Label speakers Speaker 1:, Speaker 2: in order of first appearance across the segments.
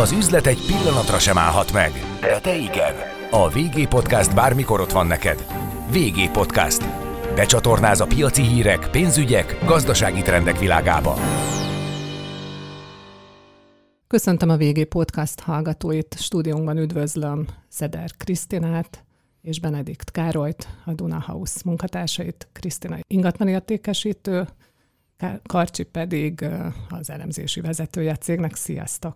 Speaker 1: Az üzlet egy pillanatra sem állhat meg, de te igen. A VG Podcast bármikor ott van neked. VG Podcast. Becsatornáz a piaci hírek, pénzügyek, gazdasági trendek világába.
Speaker 2: Köszöntöm a VG Podcast hallgatóit. Stúdiónkban üdvözlöm Szeder Krisztinát és Benedikt Károlyt, a Duna House munkatársait, Krisztina ingatlanértékesítő, Karcsi pedig az elemzési vezetője a cégnek. Sziasztok!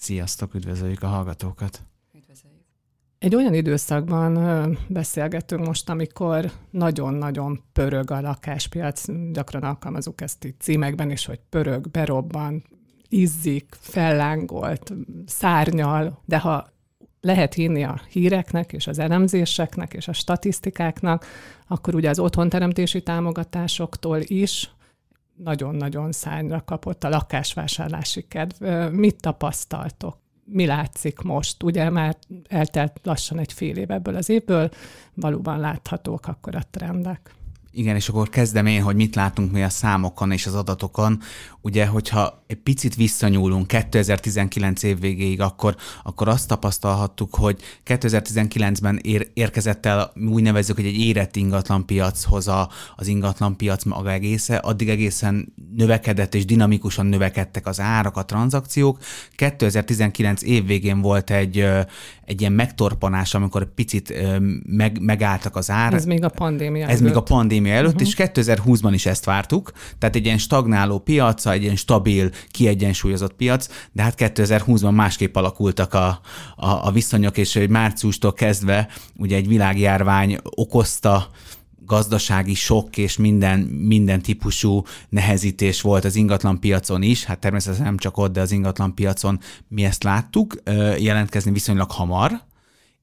Speaker 3: Sziasztok, üdvözöljük a hallgatókat!
Speaker 2: Üdvözöljük! Egy olyan időszakban beszélgetünk most, amikor nagyon-nagyon pörög a lakáspiac, gyakran alkalmazunk ezt itt címekben is, hogy pörög, berobban, izzik, fellángolt, szárnyal, de ha lehet hinni a híreknek, és az elemzéseknek, és a statisztikáknak, akkor ugye az otthonteremtési támogatásoktól is nagyon-nagyon szányra kapott a lakásvásárlási kedv. Mit tapasztaltok? Mi látszik most? Ugye már eltelt lassan egy fél év ebből az évből, valóban láthatók akkor a trendek.
Speaker 3: Igen, és akkor kezdem én, hogy mit látunk mi a számokon és az adatokon. Ugye, hogyha egy picit visszanyúlunk 2019 év végéig, akkor, akkor azt tapasztalhattuk, hogy 2019-ben ér, érkezett el, mi úgy nevezzük, hogy egy érett ingatlanpiachoz a, az ingatlanpiac maga egésze, addig egészen növekedett és dinamikusan növekedtek az árak, a tranzakciók. 2019 év végén volt egy, egy ilyen megtorpanás, amikor picit meg, megálltak az árak.
Speaker 2: Ez még a pandémia
Speaker 3: Ez előtt. még a pandémia előtt, uh-huh. és 2020-ban is ezt vártuk, tehát egy ilyen stagnáló piac, egy ilyen stabil, kiegyensúlyozott piac, de hát 2020-ban másképp alakultak a, a, a viszonyok, és márciustól kezdve ugye egy világjárvány okozta gazdasági sok és minden, minden típusú nehezítés volt az ingatlan piacon is, hát természetesen nem csak ott, de az ingatlan piacon mi ezt láttuk. Jelentkezni viszonylag hamar,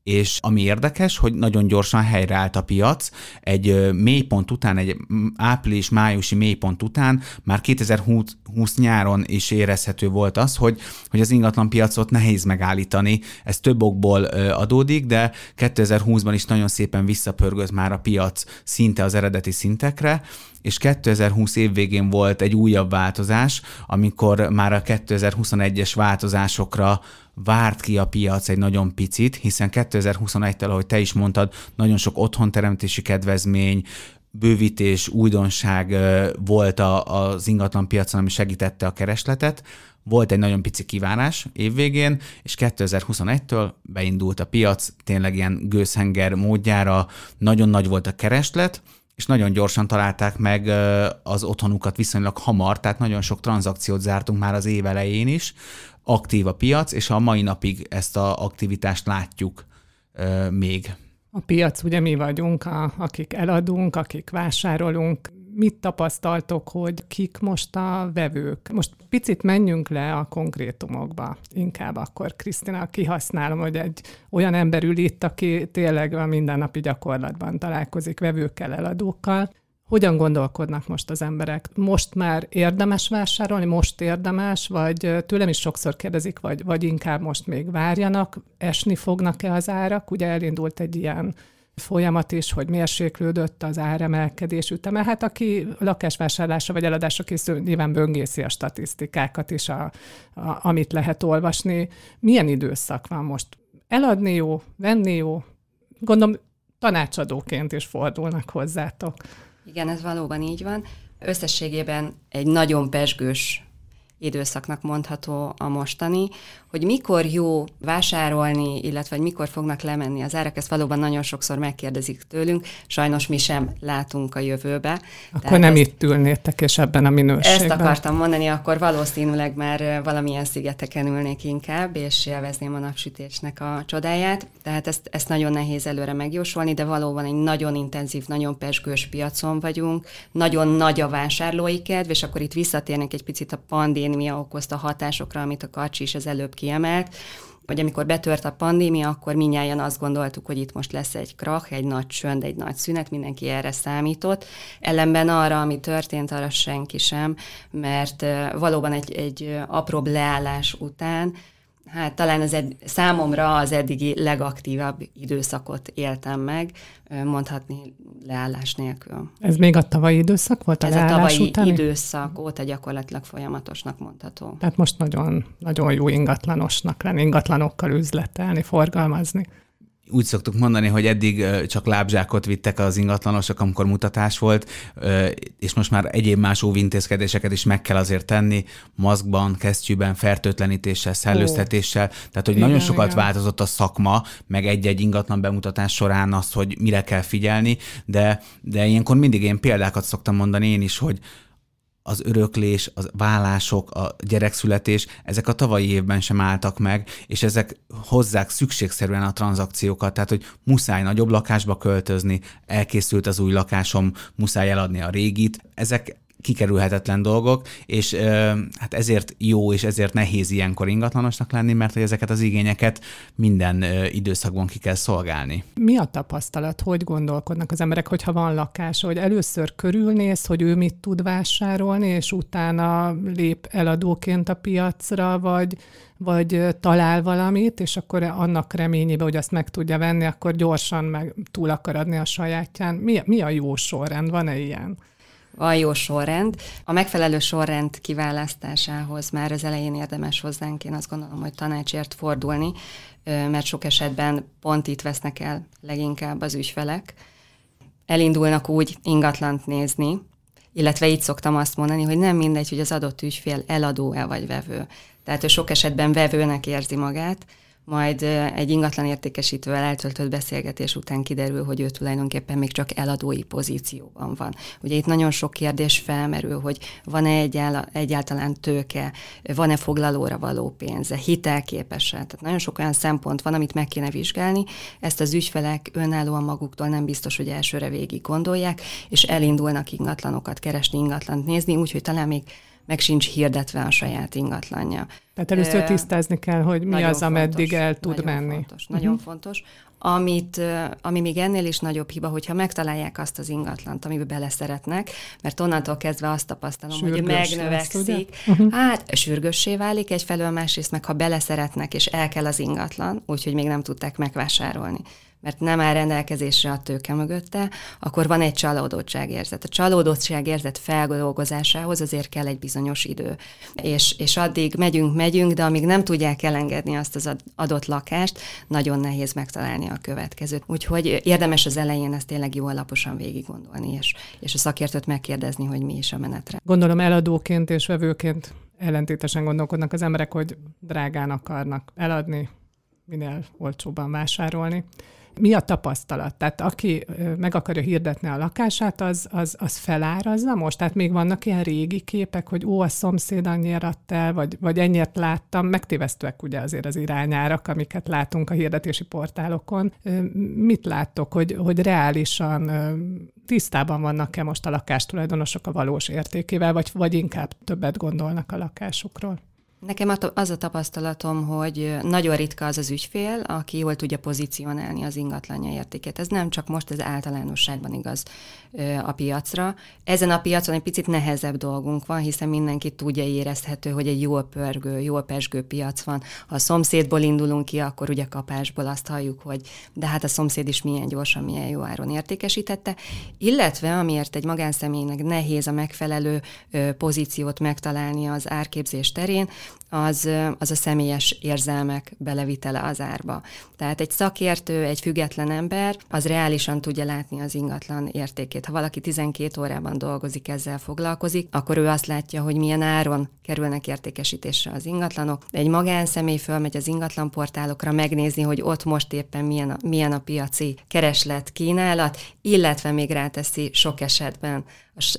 Speaker 3: és ami érdekes, hogy nagyon gyorsan helyreállt a piac, egy mélypont után, egy április-májusi mélypont után már 2020 nyáron is érezhető volt az, hogy, hogy az ingatlan piacot nehéz megállítani. Ez több okból adódik, de 2020-ban is nagyon szépen visszapörgött már a piac szinte az eredeti szintekre, és 2020 év végén volt egy újabb változás, amikor már a 2021-es változásokra várt ki a piac egy nagyon picit, hiszen 2021-tel, ahogy te is mondtad, nagyon sok otthonteremtési kedvezmény, bővítés, újdonság volt az ingatlan piacon, ami segítette a keresletet. Volt egy nagyon pici kívánás évvégén, és 2021-től beindult a piac, tényleg ilyen gőzhenger módjára, nagyon nagy volt a kereslet, és nagyon gyorsan találták meg az otthonukat viszonylag hamar, tehát nagyon sok tranzakciót zártunk már az év elején is, aktív a piac, és a mai napig ezt a aktivitást látjuk még.
Speaker 2: A piac, ugye mi vagyunk, a, akik eladunk, akik vásárolunk, mit tapasztaltok, hogy kik most a vevők? Most picit menjünk le a konkrétumokba. Inkább akkor, Krisztina, kihasználom, hogy egy olyan ember ül itt, aki tényleg a mindennapi gyakorlatban találkozik vevőkkel, eladókkal. Hogyan gondolkodnak most az emberek? Most már érdemes vásárolni, most érdemes, vagy tőlem is sokszor kérdezik, vagy, vagy inkább most még várjanak, esni fognak-e az árak? Ugye elindult egy ilyen folyamat is, hogy mérséklődött az áremelkedés üteme. Hát aki lakásvásárlásra vagy eladásra készül, nyilván böngészi a statisztikákat is, a, a, amit lehet olvasni. Milyen időszak van most? Eladni jó, venni jó? Gondolom tanácsadóként is fordulnak hozzátok.
Speaker 4: Igen, ez valóban így van. Összességében egy nagyon pesgős időszaknak mondható a mostani, hogy mikor jó vásárolni, illetve hogy mikor fognak lemenni az árak, ezt valóban nagyon sokszor megkérdezik tőlünk, sajnos mi sem látunk a jövőbe.
Speaker 2: Akkor Tehát nem ezt, itt ülnétek, és ebben a minőségben.
Speaker 4: Ezt akartam mondani, akkor valószínűleg már valamilyen szigeteken ülnék inkább, és élvezném a napsütésnek a csodáját. Tehát ezt, ezt nagyon nehéz előre megjósolni, de valóban egy nagyon intenzív, nagyon pesgős piacon vagyunk, nagyon nagy a vásárlói kedv, és akkor itt visszatérnek egy picit a pandémia okozta hatásokra, amit a Kacsi is az előbb kiemelt, hogy amikor betört a pandémia, akkor minnyáján azt gondoltuk, hogy itt most lesz egy krach, egy nagy csönd, egy nagy szünet, mindenki erre számított. Ellenben arra, ami történt, arra senki sem, mert valóban egy, egy apróbb leállás után Hát talán az ed- számomra az eddigi legaktívabb időszakot éltem meg, mondhatni leállás nélkül.
Speaker 2: Ez még a tavalyi időszak volt az
Speaker 4: Ez a tavalyi
Speaker 2: utáni?
Speaker 4: időszak óta gyakorlatilag folyamatosnak mondható.
Speaker 2: Tehát most nagyon, nagyon jó ingatlanosnak lenni, ingatlanokkal üzletelni, forgalmazni
Speaker 3: úgy szoktuk mondani, hogy eddig csak lábzsákot vittek az ingatlanosok, amikor mutatás volt, és most már egyéb más óvintézkedéseket is meg kell azért tenni, maszkban, kesztyűben, fertőtlenítéssel, szellőztetéssel, tehát hogy igen, nagyon sokat igen. változott a szakma, meg egy-egy ingatlan bemutatás során az, hogy mire kell figyelni, de, de ilyenkor mindig én példákat szoktam mondani én is, hogy az öröklés, a vállások, a gyerekszületés, ezek a tavalyi évben sem álltak meg, és ezek hozzák szükségszerűen a tranzakciókat, tehát hogy muszáj nagyobb lakásba költözni, elkészült az új lakásom, muszáj eladni a régit. Ezek kikerülhetetlen dolgok, és hát ezért jó és ezért nehéz ilyenkor ingatlanosnak lenni, mert hogy ezeket az igényeket minden időszakban ki kell szolgálni.
Speaker 2: Mi a tapasztalat? Hogy gondolkodnak az emberek, hogyha van lakás, hogy először körülnéz, hogy ő mit tud vásárolni, és utána lép eladóként a piacra, vagy vagy talál valamit, és akkor annak reményébe, hogy azt meg tudja venni, akkor gyorsan meg túl akar adni a sajátján. Mi, mi a jó sorrend? Van-e ilyen?
Speaker 4: A jó sorrend. A megfelelő sorrend kiválasztásához már az elején érdemes hozzánk, én azt gondolom, hogy tanácsért fordulni, mert sok esetben pont itt vesznek el leginkább az ügyfelek. Elindulnak úgy ingatlant nézni, illetve így szoktam azt mondani, hogy nem mindegy, hogy az adott ügyfél eladó-e vagy vevő. Tehát ő sok esetben vevőnek érzi magát, majd egy ingatlan értékesítővel eltöltött beszélgetés után kiderül, hogy ő tulajdonképpen még csak eladói pozícióban van. Ugye itt nagyon sok kérdés felmerül, hogy van-e egyáll- egyáltalán tőke, van-e foglalóra való pénze, hitelképes Tehát nagyon sok olyan szempont van, amit meg kéne vizsgálni. Ezt az ügyfelek önállóan maguktól nem biztos, hogy elsőre végig gondolják, és elindulnak ingatlanokat keresni, ingatlant nézni, úgyhogy talán még meg sincs hirdetve a saját ingatlanja.
Speaker 2: Tehát először tisztázni kell, hogy mi az, ameddig fontos, el tud
Speaker 4: nagyon
Speaker 2: menni.
Speaker 4: Fontos, uh-huh. Nagyon fontos. Amit, ami még ennél is nagyobb hiba, hogyha megtalálják azt az ingatlant, amiben bele szeretnek, mert onnantól kezdve azt tapasztalom, Sürgős hogy megnövekszik. Lesz, uh-huh. Hát sürgőssé válik egyfelől, másrészt meg ha beleszeretnek, és el kell az ingatlan, úgyhogy még nem tudták megvásárolni mert nem áll rendelkezésre a tőke mögötte, akkor van egy csalódottságérzet. A csalódottságérzet feldolgozásához azért kell egy bizonyos idő. És, és addig megyünk, megyünk, de amíg nem tudják elengedni azt az adott lakást, nagyon nehéz megtalálni a következőt. Úgyhogy érdemes az elején ezt tényleg jó alaposan végig gondolni, és, és a szakértőt megkérdezni, hogy mi is a menetre.
Speaker 2: Gondolom eladóként és vevőként ellentétesen gondolkodnak az emberek, hogy drágán akarnak eladni, minél olcsóbban vásárolni mi a tapasztalat? Tehát aki meg akarja hirdetni a lakását, az, az, az felárazza most? Tehát még vannak ilyen régi képek, hogy ó, a szomszéd annyira adta el, vagy, vagy ennyit láttam. Megtévesztőek ugye azért az irányárak, amiket látunk a hirdetési portálokon. Mit láttok, hogy, hogy reálisan tisztában vannak-e most a lakástulajdonosok a valós értékével, vagy, vagy inkább többet gondolnak a lakásukról?
Speaker 4: Nekem az a tapasztalatom, hogy nagyon ritka az az ügyfél, aki jól tudja pozícionálni az ingatlanja értékét. Ez nem csak most, ez általánosságban igaz a piacra. Ezen a piacon egy picit nehezebb dolgunk van, hiszen mindenki tudja érezhető, hogy egy jól pörgő, jól pesgő piac van. Ha a szomszédból indulunk ki, akkor ugye kapásból azt halljuk, hogy de hát a szomszéd is milyen gyorsan, milyen jó áron értékesítette. Illetve, amiért egy magánszemélynek nehéz a megfelelő pozíciót megtalálni az árképzés terén, az, az a személyes érzelmek belevitele az árba. Tehát egy szakértő, egy független ember, az reálisan tudja látni az ingatlan értékét. Ha valaki 12 órában dolgozik, ezzel foglalkozik, akkor ő azt látja, hogy milyen áron kerülnek értékesítésre az ingatlanok. Egy magánszemély fölmegy az ingatlanportálokra megnézni, hogy ott most éppen milyen a, milyen a piaci kereslet, kínálat, illetve még ráteszi sok esetben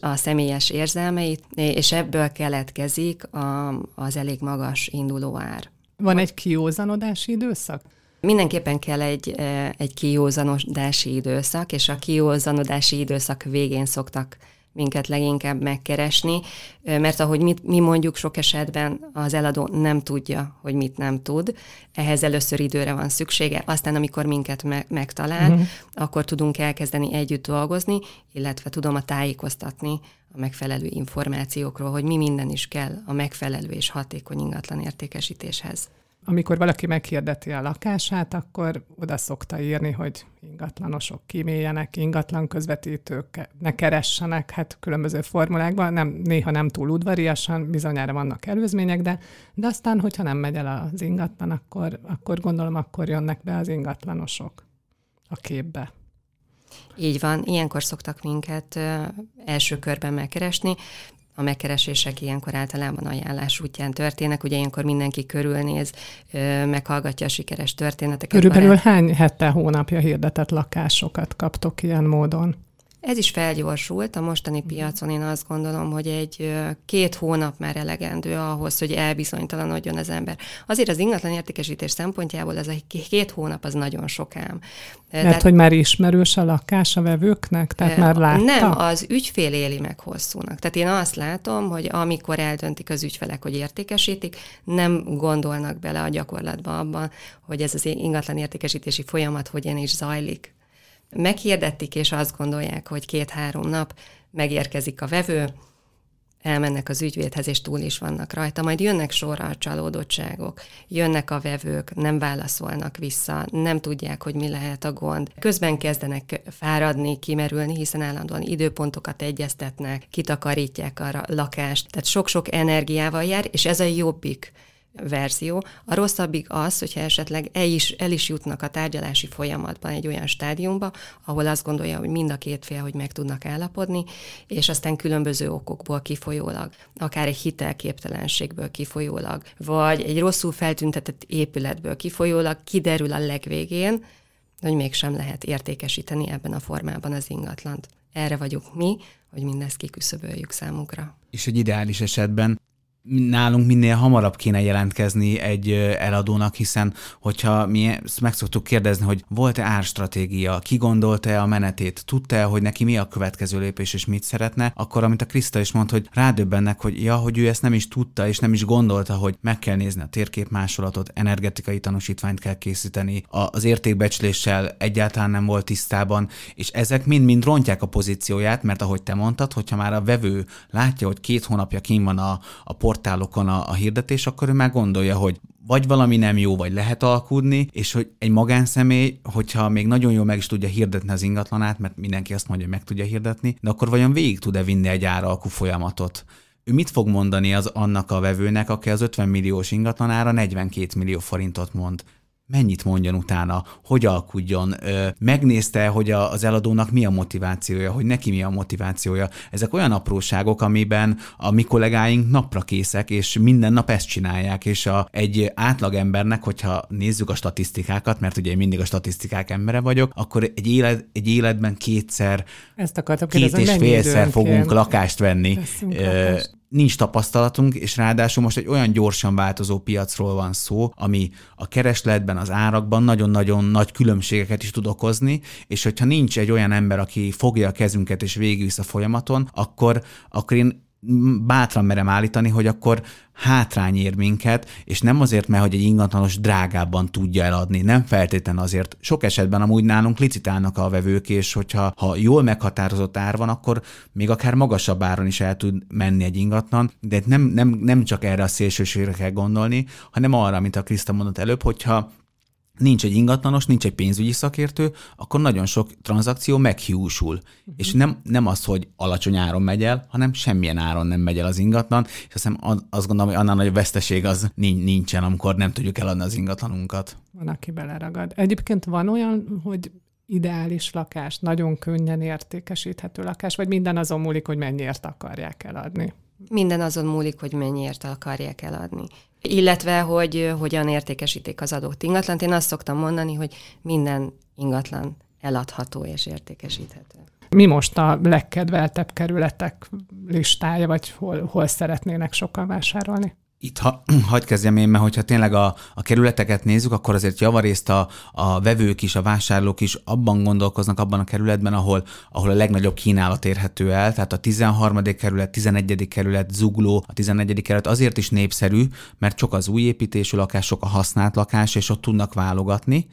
Speaker 4: a személyes érzelmeit, és ebből keletkezik a, az elég magas induló ár.
Speaker 2: Van egy kiózanodási időszak?
Speaker 4: Mindenképpen kell egy, egy kiózanodási időszak, és a kiózanodási időszak végén szoktak minket leginkább megkeresni, mert ahogy mit, mi mondjuk sok esetben az eladó nem tudja, hogy mit nem tud, ehhez először időre van szüksége, aztán amikor minket me- megtalál, uh-huh. akkor tudunk elkezdeni együtt dolgozni, illetve tudom a tájékoztatni a megfelelő információkról, hogy mi minden is kell a megfelelő és hatékony ingatlan értékesítéshez.
Speaker 2: Amikor valaki meghirdeti a lakását, akkor oda szokta írni, hogy ingatlanosok kiméljenek, ingatlan közvetítők ne keressenek, hát különböző formulákban, nem, néha nem túl udvariasan, bizonyára vannak előzmények, de, de aztán, hogyha nem megy el az ingatlan, akkor, akkor gondolom, akkor jönnek be az ingatlanosok a képbe.
Speaker 4: Így van, ilyenkor szoktak minket ö, első körben megkeresni. A megkeresések ilyenkor általában ajánlás útján történnek, ugye ilyenkor mindenki körülnéz, meghallgatja a sikeres történeteket.
Speaker 2: Körülbelül barát... hány hete, hónapja hirdetett lakásokat kaptok ilyen módon?
Speaker 4: Ez is felgyorsult a mostani piacon. Én azt gondolom, hogy egy két hónap már elegendő ahhoz, hogy elbizonytalanodjon az ember. Azért az ingatlan értékesítés szempontjából ez a két hónap az nagyon sokám.
Speaker 2: Lehet, Tehát, hogy már ismerős a lakás a vevőknek? Tehát már látta?
Speaker 4: Nem, az ügyfél éli meg hosszúnak. Tehát én azt látom, hogy amikor eldöntik az ügyfelek, hogy értékesítik, nem gondolnak bele a gyakorlatba abban, hogy ez az ingatlan értékesítési folyamat hogyan is zajlik meghirdettik, és azt gondolják, hogy két-három nap megérkezik a vevő, elmennek az ügyvédhez, és túl is vannak rajta, majd jönnek sorra a csalódottságok, jönnek a vevők, nem válaszolnak vissza, nem tudják, hogy mi lehet a gond. Közben kezdenek fáradni, kimerülni, hiszen állandóan időpontokat egyeztetnek, kitakarítják a lakást, tehát sok-sok energiával jár, és ez a jobbik verzió. A rosszabbik az, hogyha esetleg el is, el is jutnak a tárgyalási folyamatban egy olyan stádiumba, ahol azt gondolja, hogy mind a két fél, hogy meg tudnak állapodni, és aztán különböző okokból kifolyólag, akár egy hitelképtelenségből kifolyólag, vagy egy rosszul feltüntetett épületből kifolyólag kiderül a legvégén, hogy mégsem lehet értékesíteni ebben a formában az ingatlant. Erre vagyunk mi, hogy mindezt kiküszöböljük számukra.
Speaker 3: És egy ideális esetben nálunk minél hamarabb kéne jelentkezni egy eladónak, hiszen hogyha mi meg szoktuk kérdezni, hogy volt-e árstratégia, ki gondolta-e a menetét, tudta-e, hogy neki mi a következő lépés és mit szeretne, akkor amit a Kriszta is mond, hogy rádöbbennek, hogy ja, hogy ő ezt nem is tudta és nem is gondolta, hogy meg kell nézni a térképmásolatot, energetikai tanúsítványt kell készíteni, az értékbecsléssel egyáltalán nem volt tisztában, és ezek mind-mind rontják a pozícióját, mert ahogy te mondtad, hogyha már a vevő látja, hogy két hónapja kín van a, a port portálokon a, a hirdetés, akkor ő már gondolja, hogy vagy valami nem jó, vagy lehet alkudni, és hogy egy magánszemély, hogyha még nagyon jól meg is tudja hirdetni az ingatlanát, mert mindenki azt mondja, hogy meg tudja hirdetni, de akkor vajon végig tud-e vinni egy áralkú folyamatot? Ő mit fog mondani az annak a vevőnek, aki az 50 milliós ingatlanára 42 millió forintot mond? Mennyit mondjon utána, hogy alkudjon, megnézte, hogy az eladónak mi a motivációja, hogy neki mi a motivációja. Ezek olyan apróságok, amiben a mi kollégáink napra készek, és minden nap ezt csinálják, és a, egy átlagembernek, hogyha nézzük a statisztikákat, mert ugye én mindig a statisztikák embere vagyok, akkor egy, élet, egy életben kétszer,
Speaker 2: ezt akartam
Speaker 3: két és félszer fogunk lakást venni. Lakást nincs tapasztalatunk, és ráadásul most egy olyan gyorsan változó piacról van szó, ami a keresletben, az árakban nagyon-nagyon nagy különbségeket is tud okozni, és hogyha nincs egy olyan ember, aki fogja a kezünket és végigvisz a folyamaton, akkor, akkor én bátran merem állítani, hogy akkor hátrány ér minket, és nem azért, mert hogy egy ingatlanos drágábban tudja eladni, nem feltétlen azért. Sok esetben amúgy nálunk licitálnak a vevők, és hogyha ha jól meghatározott ár van, akkor még akár magasabb áron is el tud menni egy ingatlan, de nem, nem, nem csak erre a szélsőségre kell gondolni, hanem arra, mint a Kriszta mondott előbb, hogyha nincs egy ingatlanos, nincs egy pénzügyi szakértő, akkor nagyon sok tranzakció meghiúsul. Uh-huh. És nem, nem az, hogy alacsony áron megy el, hanem semmilyen áron nem megy el az ingatlan, és azt, hiszem, azt gondolom, hogy annál nagyobb veszteség az nincsen, amikor nem tudjuk eladni az ingatlanunkat.
Speaker 2: Van, aki beleragad. Egyébként van olyan, hogy ideális lakás, nagyon könnyen értékesíthető lakás, vagy minden azon múlik, hogy mennyiért akarják eladni?
Speaker 4: Minden azon múlik, hogy mennyiért akarják eladni illetve hogy hogyan értékesítik az adott ingatlant. Én azt szoktam mondani, hogy minden ingatlan eladható és értékesíthető.
Speaker 2: Mi most a legkedveltebb kerületek listája, vagy hol, hol szeretnének sokan vásárolni?
Speaker 3: Itt ha, hagyd kezdjem én, mert hogyha tényleg a, a kerületeket nézzük, akkor azért javarészt a, a vevők is, a vásárlók is abban gondolkoznak abban a kerületben, ahol, ahol a legnagyobb kínálat érhető el. Tehát a 13. kerület, 11. kerület, Zugló, a 14. kerület azért is népszerű, mert sok az új építésű lakás, sok a használt lakás, és ott tudnak válogatni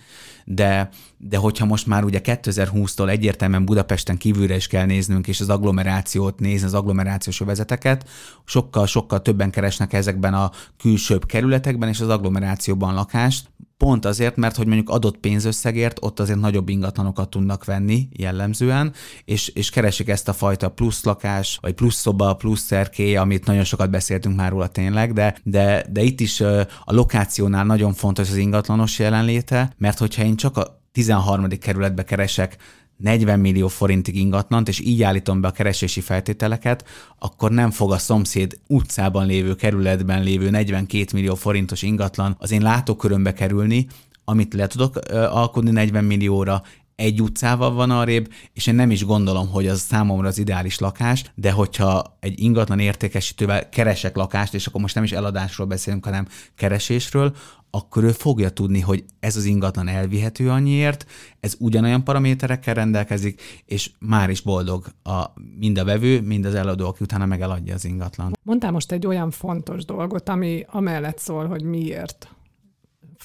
Speaker 3: de, de hogyha most már ugye 2020-tól egyértelműen Budapesten kívülre is kell néznünk, és az agglomerációt nézni, az agglomerációs övezeteket, sokkal-sokkal többen keresnek ezekben a külsőbb kerületekben és az agglomerációban lakást, Pont azért, mert hogy mondjuk adott pénzösszegért ott azért nagyobb ingatlanokat tudnak venni jellemzően, és, és keresik ezt a fajta plusz lakás, vagy plusz szoba, plusz szerkély, amit nagyon sokat beszéltünk már róla tényleg, de, de, de itt is a lokációnál nagyon fontos az ingatlanos jelenléte, mert hogyha én csak a 13. kerületbe keresek 40 millió forintig ingatlant, és így állítom be a keresési feltételeket, akkor nem fog a szomszéd utcában lévő kerületben lévő 42 millió forintos ingatlan az én látókörömbe kerülni, amit le tudok alkudni 40 millióra, egy utcával van arrébb, és én nem is gondolom, hogy az számomra az ideális lakás, de hogyha egy ingatlan értékesítővel keresek lakást, és akkor most nem is eladásról beszélünk, hanem keresésről, akkor ő fogja tudni, hogy ez az ingatlan elvihető annyiért, ez ugyanolyan paraméterekkel rendelkezik, és már is boldog a, mind a vevő, mind az eladó, aki utána meg eladja az ingatlan.
Speaker 2: Mondtál most egy olyan fontos dolgot, ami amellett szól, hogy miért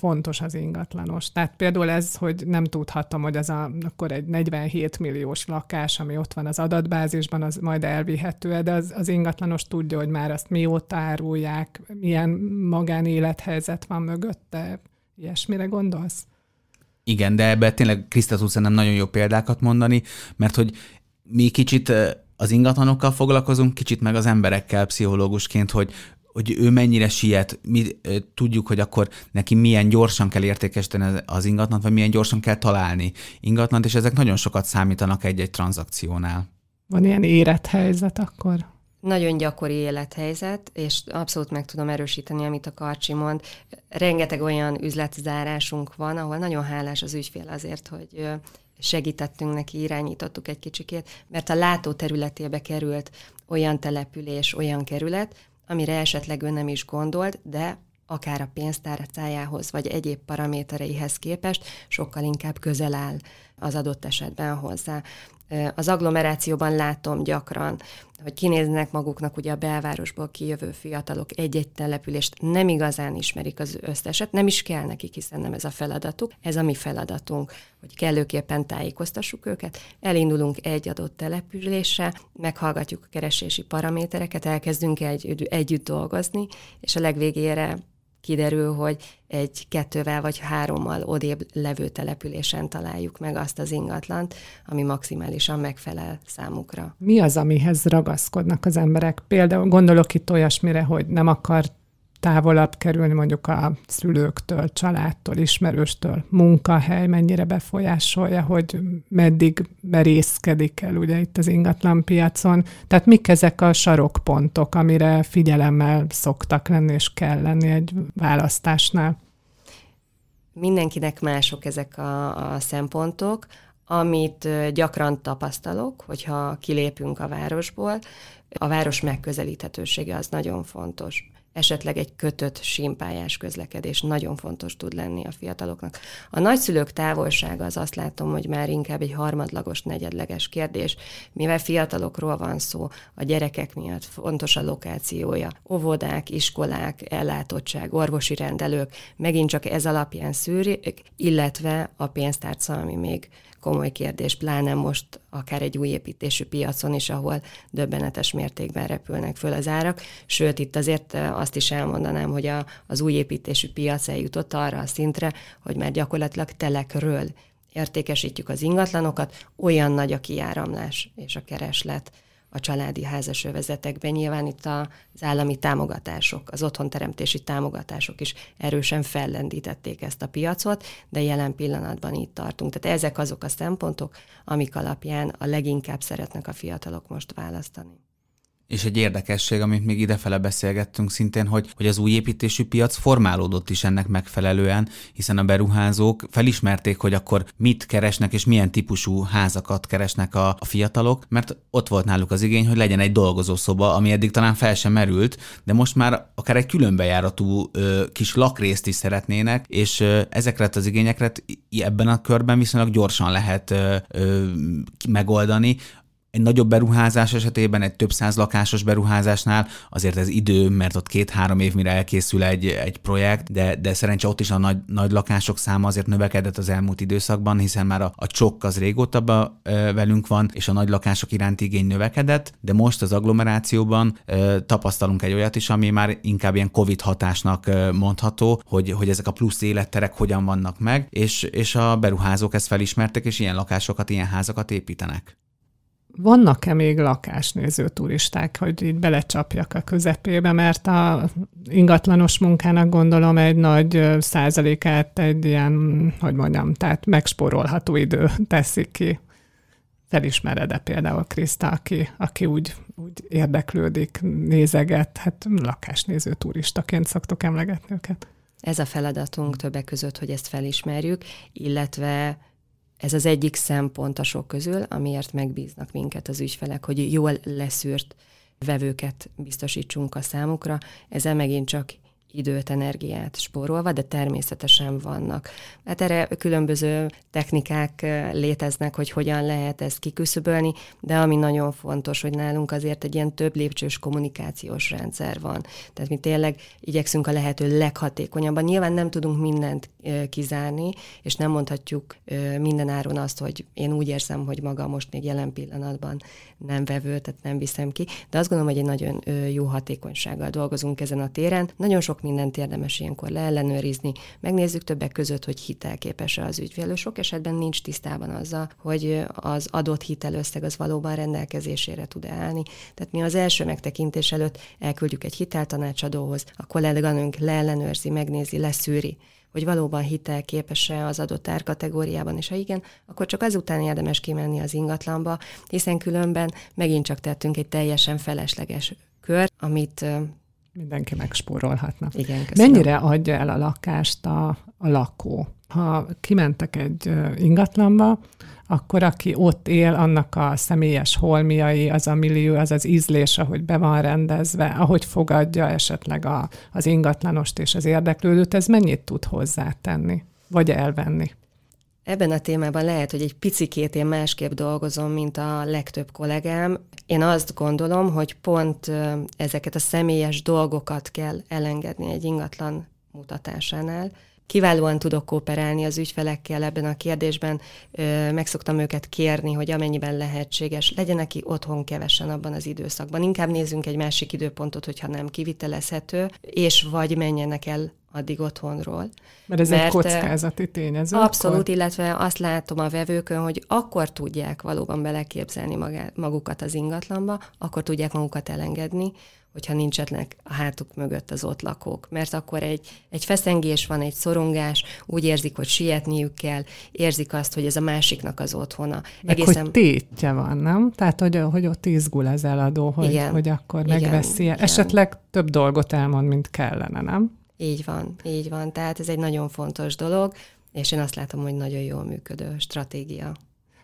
Speaker 2: fontos az ingatlanos. Tehát például ez, hogy nem tudhattam, hogy az a, akkor egy 47 milliós lakás, ami ott van az adatbázisban, az majd elvihető de az, az ingatlanos tudja, hogy már azt mióta árulják, milyen magánélethelyzet van mögötte. Ilyesmire gondolsz?
Speaker 3: Igen, de ebben tényleg Kriszta tud szerintem nagyon jó példákat mondani, mert hogy mi kicsit az ingatlanokkal foglalkozunk, kicsit meg az emberekkel pszichológusként, hogy hogy ő mennyire siet, mi tudjuk, hogy akkor neki milyen gyorsan kell értékesíteni az ingatlant, vagy milyen gyorsan kell találni ingatlant, és ezek nagyon sokat számítanak egy-egy tranzakciónál.
Speaker 2: Van ilyen élethelyzet akkor?
Speaker 4: Nagyon gyakori élethelyzet, és abszolút meg tudom erősíteni, amit a Karcsi mond. Rengeteg olyan üzletzárásunk van, ahol nagyon hálás az ügyfél azért, hogy segítettünk neki, irányítottuk egy kicsikét, mert a látóterületébe került olyan település, olyan kerület, amire esetleg ő nem is gondolt, de akár a pénztárcájához, vagy egyéb paramétereihez képest sokkal inkább közel áll az adott esetben hozzá. Az agglomerációban látom gyakran, hogy kinéznek maguknak ugye a belvárosból kijövő fiatalok egy-egy települést, nem igazán ismerik az összeset, nem is kell nekik, hiszen nem ez a feladatuk, ez a mi feladatunk, hogy kellőképpen tájékoztassuk őket, elindulunk egy adott településre, meghallgatjuk a keresési paramétereket, elkezdünk egy, együtt dolgozni, és a legvégére kiderül, hogy egy kettővel vagy hárommal odébb levő településen találjuk meg azt az ingatlant, ami maximálisan megfelel számukra.
Speaker 2: Mi az, amihez ragaszkodnak az emberek? Például gondolok itt olyasmire, hogy nem akart távolabb kerülni mondjuk a szülőktől, családtól, ismerőstől, munkahely mennyire befolyásolja, hogy meddig merészkedik el ugye itt az ingatlan piacon. Tehát mik ezek a sarokpontok, amire figyelemmel szoktak lenni és kell lenni egy választásnál?
Speaker 4: Mindenkinek mások ezek a, a szempontok, amit gyakran tapasztalok, hogyha kilépünk a városból, a város megközelíthetősége az nagyon fontos esetleg egy kötött simpályás közlekedés nagyon fontos tud lenni a fiataloknak. A nagyszülők távolsága az azt látom, hogy már inkább egy harmadlagos, negyedleges kérdés, mivel fiatalokról van szó, a gyerekek miatt fontos a lokációja. Óvodák, iskolák, ellátottság, orvosi rendelők, megint csak ez alapján szűrik, illetve a pénztárca, még komoly kérdés, pláne most akár egy új építésű piacon is, ahol döbbenetes mértékben repülnek föl az árak. Sőt, itt azért azt is elmondanám, hogy a, az új építésű piac eljutott arra a szintre, hogy már gyakorlatilag telekről értékesítjük az ingatlanokat, olyan nagy a kiáramlás és a kereslet, a családi házas övezetekben. Nyilván itt az állami támogatások, az otthonteremtési támogatások is erősen fellendítették ezt a piacot, de jelen pillanatban itt tartunk. Tehát ezek azok a szempontok, amik alapján a leginkább szeretnek a fiatalok most választani.
Speaker 3: És egy érdekesség, amit még idefele beszélgettünk szintén, hogy, hogy az új építésű piac formálódott is ennek megfelelően, hiszen a beruházók felismerték, hogy akkor mit keresnek és milyen típusú házakat keresnek a, a fiatalok, mert ott volt náluk az igény, hogy legyen egy dolgozószoba, ami eddig talán fel sem merült, de most már akár egy különbejáratú ö, kis lakrészt is szeretnének, és ö, ezekre az igényekre ebben a körben viszonylag gyorsan lehet ö, ö, megoldani, egy nagyobb beruházás esetében, egy több száz lakásos beruházásnál azért ez idő, mert ott két-három év mire elkészül egy, egy projekt, de, de szerencsé ott is a nagy, nagy lakások száma azért növekedett az elmúlt időszakban, hiszen már a, a csokk az régóta be, e, velünk van, és a nagy lakások iránti igény növekedett, de most az agglomerációban e, tapasztalunk egy olyat is, ami már inkább ilyen COVID hatásnak e, mondható, hogy, hogy ezek a plusz életterek hogyan vannak meg, és, és a beruházók ezt felismertek, és ilyen lakásokat, ilyen házakat építenek.
Speaker 2: Vannak-e még lakásnéző turisták, hogy így belecsapjak a közepébe, mert a ingatlanos munkának gondolom egy nagy százalékát egy ilyen, hogy mondjam, tehát megspórolható idő teszik ki. Felismered-e például Kriszta, aki, aki úgy, úgy érdeklődik, nézeget, hát lakásnéző turistaként szoktok emlegetni őket?
Speaker 4: Ez a feladatunk többek között, hogy ezt felismerjük, illetve ez az egyik szempont a sok közül, amiért megbíznak minket az ügyfelek, hogy jól leszűrt vevőket biztosítsunk a számukra. Ezzel megint csak időt, energiát spórolva, de természetesen vannak. Hát erre különböző technikák léteznek, hogy hogyan lehet ezt kiküszöbölni, de ami nagyon fontos, hogy nálunk azért egy ilyen több lépcsős kommunikációs rendszer van. Tehát mi tényleg igyekszünk a lehető leghatékonyabban. Nyilván nem tudunk mindent kizárni, és nem mondhatjuk minden áron azt, hogy én úgy érzem, hogy maga most még jelen pillanatban nem vevő, tehát nem viszem ki, de azt gondolom, hogy egy nagyon jó hatékonysággal dolgozunk ezen a téren. Nagyon sok mindent érdemes ilyenkor leellenőrizni. Megnézzük többek között, hogy hitelképes-e az ügyfél. Sok esetben nincs tisztában azzal, hogy az adott hitelösszeg az valóban rendelkezésére tud állni. Tehát mi az első megtekintés előtt elküldjük egy hiteltanácsadóhoz, a kolléganőnk leellenőrzi, megnézi, leszűri, hogy valóban hitelképes-e az adott árkategóriában, és ha igen, akkor csak azután érdemes kimenni az ingatlanba, hiszen különben megint csak tettünk egy teljesen felesleges kör, amit
Speaker 2: mindenki megspórolhatna.
Speaker 4: Igen, köszönöm.
Speaker 2: Mennyire adja el a lakást a, a lakó? Ha kimentek egy ingatlanba, akkor aki ott él, annak a személyes holmiai, az a millió, az az ízlés, ahogy be van rendezve, ahogy fogadja esetleg a, az ingatlanost és az érdeklődőt, ez mennyit tud hozzátenni, vagy elvenni?
Speaker 4: Ebben a témában lehet, hogy egy picikét én másképp dolgozom, mint a legtöbb kollégám. Én azt gondolom, hogy pont ezeket a személyes dolgokat kell elengedni egy ingatlan mutatásánál, kiválóan tudok kooperálni az ügyfelekkel ebben a kérdésben, meg szoktam őket kérni, hogy amennyiben lehetséges, legyen neki otthon kevesen abban az időszakban. Inkább nézzünk egy másik időpontot, hogyha nem kivitelezhető, és vagy menjenek el addig otthonról.
Speaker 2: Mert ez mert egy kockázati tényező.
Speaker 4: Abszolút, akkor? illetve azt látom a vevőkön, hogy akkor tudják valóban beleképzelni magukat az ingatlanba, akkor tudják magukat elengedni, hogyha nincsenek a hátuk mögött az ott lakók. Mert akkor egy, egy feszengés van, egy szorongás, úgy érzik, hogy sietniük kell, érzik azt, hogy ez a másiknak az otthona.
Speaker 2: Meg Egészen... hogy tétje van, nem? Tehát, hogy, hogy ott izgul az eladó, hogy, igen, hogy akkor igen, megveszi. Igen. Esetleg több dolgot elmond, mint kellene, nem?
Speaker 4: Így van, így van. Tehát ez egy nagyon fontos dolog, és én azt látom, hogy nagyon jól működő stratégia.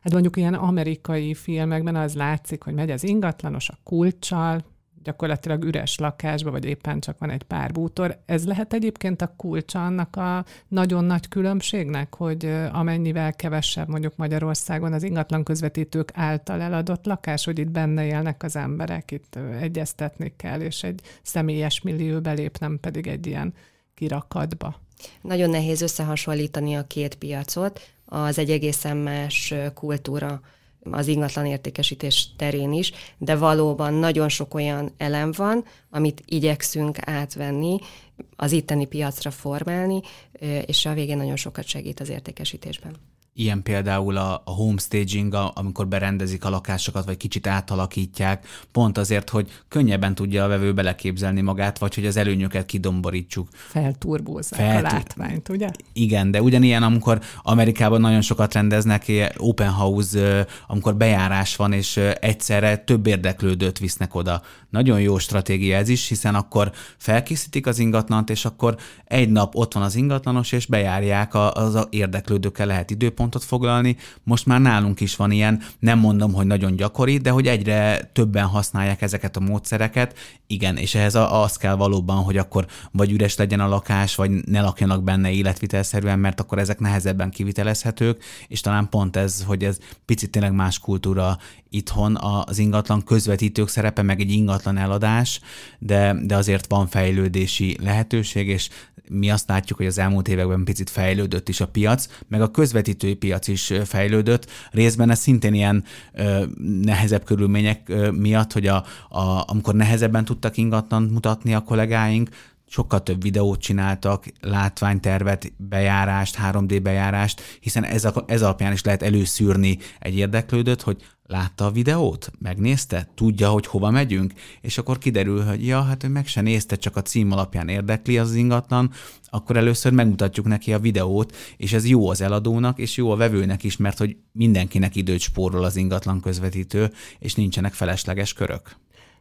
Speaker 2: Hát mondjuk ilyen amerikai filmekben az látszik, hogy megy az ingatlanos a kulcsal, gyakorlatilag üres lakásba, vagy éppen csak van egy pár bútor. Ez lehet egyébként a kulcsa annak a nagyon nagy különbségnek, hogy amennyivel kevesebb mondjuk Magyarországon az ingatlan közvetítők által eladott lakás, hogy itt benne élnek az emberek, itt egyeztetni kell, és egy személyes millióbe lép, nem pedig egy ilyen kirakatba.
Speaker 4: Nagyon nehéz összehasonlítani a két piacot, az egy egészen más kultúra az ingatlan értékesítés terén is, de valóban nagyon sok olyan elem van, amit igyekszünk átvenni, az itteni piacra formálni, és a végén nagyon sokat segít az értékesítésben.
Speaker 3: Ilyen például a, a homestaging, a, amikor berendezik a lakásokat, vagy kicsit átalakítják, pont azért, hogy könnyebben tudja a vevő beleképzelni magát, vagy hogy az előnyöket kidomborítsuk.
Speaker 2: Felturbózzák Feltur... a látványt, ugye?
Speaker 3: Igen, de ugyanilyen, amikor Amerikában nagyon sokat rendeznek, open house, amikor bejárás van, és egyszerre több érdeklődőt visznek oda. Nagyon jó stratégia ez is, hiszen akkor felkészítik az ingatlant, és akkor egy nap ott van az ingatlanos, és bejárják az érdeklődőkkel lehet időpont álláspontot foglalni. Most már nálunk is van ilyen, nem mondom, hogy nagyon gyakori, de hogy egyre többen használják ezeket a módszereket. Igen, és ehhez az kell valóban, hogy akkor vagy üres legyen a lakás, vagy ne lakjanak benne életvitelszerűen, mert akkor ezek nehezebben kivitelezhetők, és talán pont ez, hogy ez picit tényleg más kultúra itthon az ingatlan közvetítők szerepe, meg egy ingatlan eladás, de, de azért van fejlődési lehetőség, és mi azt látjuk, hogy az elmúlt években picit fejlődött is a piac, meg a közvetítői piac is fejlődött. Részben ez szintén ilyen ö, nehezebb körülmények ö, miatt, hogy a, a, amikor nehezebben tudtak ingatlan mutatni a kollégáink, sokkal több videót csináltak, látványtervet, bejárást, 3D bejárást, hiszen ez, a, ez alapján is lehet előszűrni egy érdeklődőt, hogy látta a videót, megnézte, tudja, hogy hova megyünk, és akkor kiderül, hogy ja, hát ő meg se nézte, csak a cím alapján érdekli az ingatlan, akkor először megmutatjuk neki a videót, és ez jó az eladónak, és jó a vevőnek is, mert hogy mindenkinek időt spórol az ingatlan közvetítő, és nincsenek felesleges körök.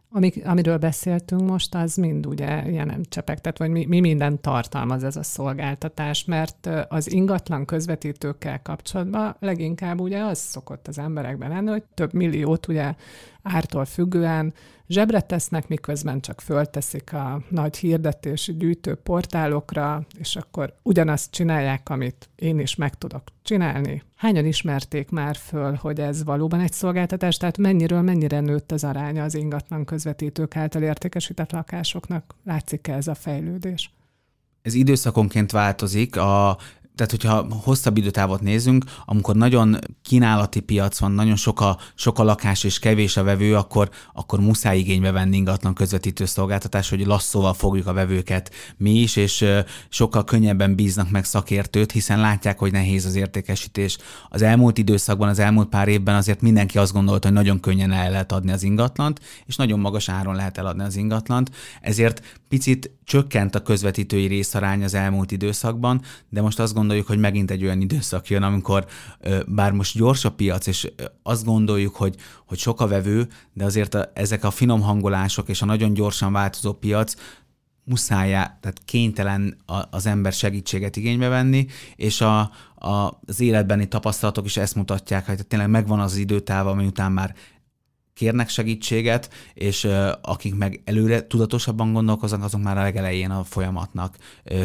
Speaker 2: Amik, amiről beszéltünk most, az mind ugye ilyen csepegtet, vagy mi, mi minden tartalmaz ez a szolgáltatás, mert az ingatlan közvetítőkkel kapcsolatban leginkább ugye az szokott az emberekben lenni, hogy több milliót ugye ártól függően zsebre tesznek, miközben csak fölteszik a nagy hirdetési gyűjtő portálokra, és akkor ugyanazt csinálják, amit én is meg tudok csinálni. Hányan ismerték már föl, hogy ez valóban egy szolgáltatás, tehát mennyiről mennyire nőtt az aránya az ingatlan közvetítők által értékesített lakásoknak? Látszik-e ez a fejlődés?
Speaker 3: ez időszakonként változik. A tehát hogyha hosszabb időtávot nézünk, amikor nagyon kínálati piac van, nagyon sok a, sok a lakás és kevés a vevő, akkor, akkor muszáj igénybe venni ingatlan közvetítő szolgáltatás, hogy lasszóval fogjuk a vevőket mi is, és sokkal könnyebben bíznak meg szakértőt, hiszen látják, hogy nehéz az értékesítés. Az elmúlt időszakban, az elmúlt pár évben azért mindenki azt gondolta, hogy nagyon könnyen el lehet adni az ingatlant, és nagyon magas áron lehet eladni az ingatlant, ezért picit csökkent a közvetítői részarány az elmúlt időszakban, de most azt gondoljuk, hogy megint egy olyan időszak jön, amikor bár most gyors a piac, és azt gondoljuk, hogy, hogy sok a vevő, de azért a, ezek a finom hangolások és a nagyon gyorsan változó piac muszájá, tehát kénytelen az ember segítséget igénybe venni, és a, a, az életbeni tapasztalatok is ezt mutatják, hogy tényleg megvan az időtáv, ami után már kérnek segítséget, és akik meg előre tudatosabban gondolkoznak, azok már a legelején a folyamatnak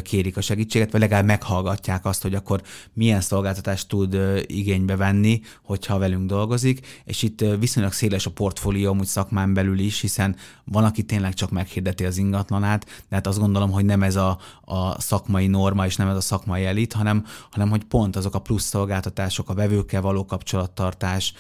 Speaker 3: kérik a segítséget, vagy legalább meghallgatják azt, hogy akkor milyen szolgáltatást tud igénybe venni, hogyha velünk dolgozik, és itt viszonylag széles a portfólió úgy szakmán belül is, hiszen van, aki tényleg csak meghirdeti az ingatlanát, de hát azt gondolom, hogy nem ez a, a szakmai norma, és nem ez a szakmai elit, hanem, hanem hogy pont azok a plusz szolgáltatások, a vevőkkel való kapcsolattartás,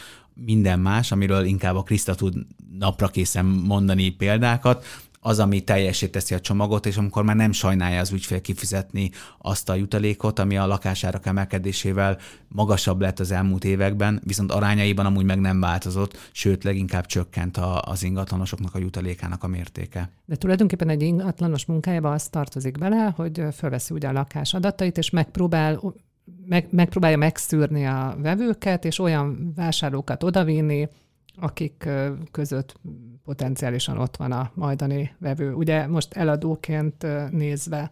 Speaker 3: minden más, amiről inkább a Kriszta tud napra készen mondani példákat, az, ami teljesíteszi a csomagot, és amikor már nem sajnálja az ügyfél kifizetni azt a jutalékot, ami a lakásárak emelkedésével magasabb lett az elmúlt években, viszont arányaiban amúgy meg nem változott, sőt, leginkább csökkent a, az ingatlanosoknak a jutalékának a mértéke.
Speaker 2: De tulajdonképpen egy ingatlanos munkájába az tartozik bele, hogy fölveszi ugye a lakás adatait, és megpróbál meg, megpróbálja megszűrni a vevőket, és olyan vásárlókat odavinni, akik között potenciálisan ott van a majdani vevő. Ugye most eladóként nézve,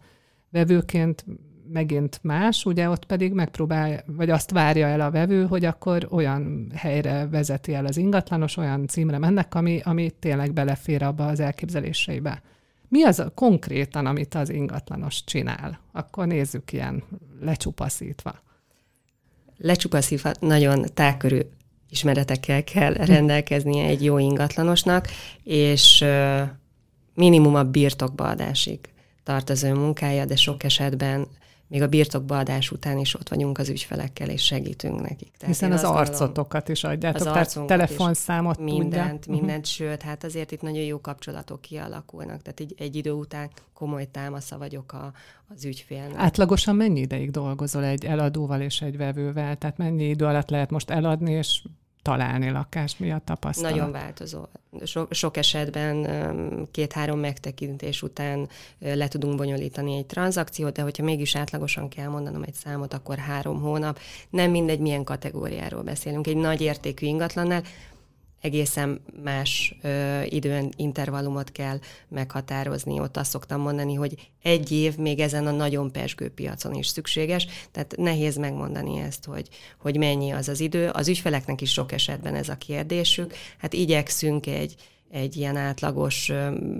Speaker 2: vevőként megint más, ugye ott pedig megpróbál, vagy azt várja el a vevő, hogy akkor olyan helyre vezeti el az ingatlanos, olyan címre mennek, ami, ami tényleg belefér abba az elképzeléseibe. Mi az a konkrétan, amit az ingatlanos csinál? Akkor nézzük ilyen lecsupaszítva.
Speaker 4: Lecsupaszítva nagyon tágkörű ismeretekkel kell rendelkeznie egy jó ingatlanosnak, és minimum a birtokbaadásig tart az ő munkája, de sok esetben még a birtokba adás után is ott vagyunk az ügyfelekkel, és segítünk nekik.
Speaker 2: Tehát Hiszen az arcotokat is adjátok, az tehát telefonszámot
Speaker 4: Mindent, tudja. mindent, uh-huh. sőt, hát azért itt nagyon jó kapcsolatok kialakulnak, tehát egy, egy idő után komoly támasza vagyok a, az ügyfélnek.
Speaker 2: Átlagosan mennyi ideig dolgozol egy eladóval és egy vevővel? Tehát mennyi idő alatt lehet most eladni, és találni lakást, mi a tapasztalat?
Speaker 4: Nagyon változó. So, sok esetben két-három megtekintés után le tudunk bonyolítani egy tranzakciót, de hogyha mégis átlagosan kell mondanom egy számot, akkor három hónap. Nem mindegy, milyen kategóriáról beszélünk. Egy nagy értékű ingatlannál egészen más ö, időn intervallumot kell meghatározni. Ott azt szoktam mondani, hogy egy év még ezen a nagyon pesgő piacon is szükséges, tehát nehéz megmondani ezt, hogy, hogy mennyi az az idő. Az ügyfeleknek is sok esetben ez a kérdésük. Hát igyekszünk egy, egy ilyen átlagos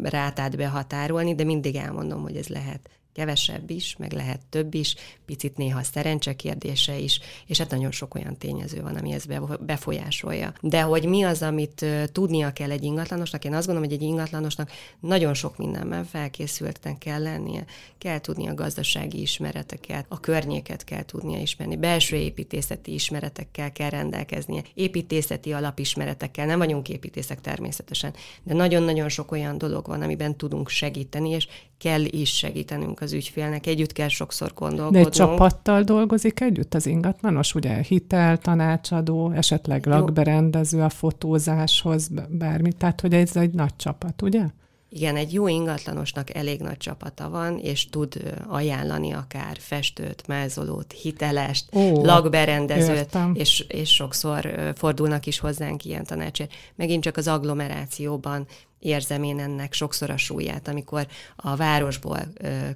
Speaker 4: rátát behatárolni, de mindig elmondom, hogy ez lehet kevesebb is, meg lehet több is, picit néha szerencse kérdése is, és hát nagyon sok olyan tényező van, ami ezt befolyásolja. De hogy mi az, amit tudnia kell egy ingatlanosnak, én azt gondolom, hogy egy ingatlanosnak nagyon sok mindenben felkészülten kell lennie. Kell tudni a gazdasági ismereteket, a környéket kell tudnia ismerni, belső építészeti ismeretekkel kell rendelkeznie, építészeti alapismeretekkel, nem vagyunk építészek természetesen, de nagyon-nagyon sok olyan dolog van, amiben tudunk segíteni, és kell is segítenünk az ügyfélnek. Együtt kell sokszor gondolkodnunk.
Speaker 2: De egy csapattal dolgozik együtt az ingatlanos? Ugye hitel, tanácsadó, esetleg lakberendező a fotózáshoz, bármi. Tehát, hogy ez egy nagy csapat, ugye?
Speaker 4: Igen, egy jó ingatlanosnak elég nagy csapata van, és tud ajánlani akár festőt, mázolót, hitelest, Ó, lakberendezőt, és, és sokszor fordulnak is hozzánk ilyen tanácsért. Megint csak az agglomerációban érzem én ennek sokszor a súlyát, amikor a városból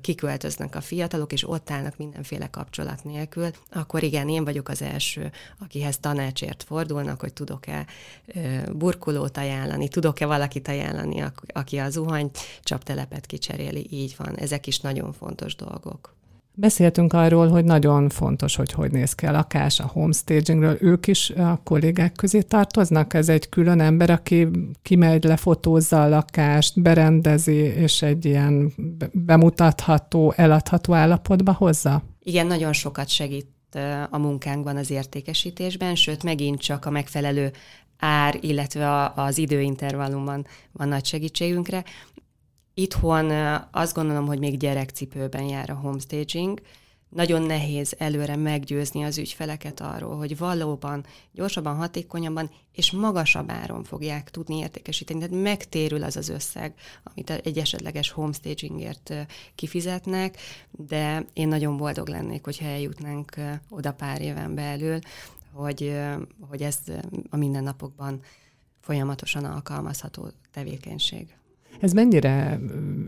Speaker 4: kiköltöznek a fiatalok, és ott állnak mindenféle kapcsolat nélkül, akkor igen, én vagyok az első, akihez tanácsért fordulnak, hogy tudok-e burkolót ajánlani, tudok-e valakit ajánlani, aki a zuhany csaptelepet kicseréli, így van. Ezek is nagyon fontos dolgok.
Speaker 2: Beszéltünk arról, hogy nagyon fontos, hogy hogy néz ki a lakás, a homestagingről. Ők is a kollégák közé tartoznak? Ez egy külön ember, aki kimegy, lefotózza a lakást, berendezi, és egy ilyen bemutatható, eladható állapotba hozza?
Speaker 4: Igen, nagyon sokat segít a munkánkban az értékesítésben, sőt, megint csak a megfelelő ár, illetve az időintervallumban van nagy segítségünkre. Itthon azt gondolom, hogy még gyerekcipőben jár a homestaging. Nagyon nehéz előre meggyőzni az ügyfeleket arról, hogy valóban gyorsabban, hatékonyabban és magasabb áron fogják tudni értékesíteni. Tehát megtérül az az összeg, amit egy esetleges homestagingért kifizetnek, de én nagyon boldog lennék, hogyha eljutnánk oda pár éven belül, hogy, hogy ez a mindennapokban folyamatosan alkalmazható tevékenység.
Speaker 2: Ez mennyire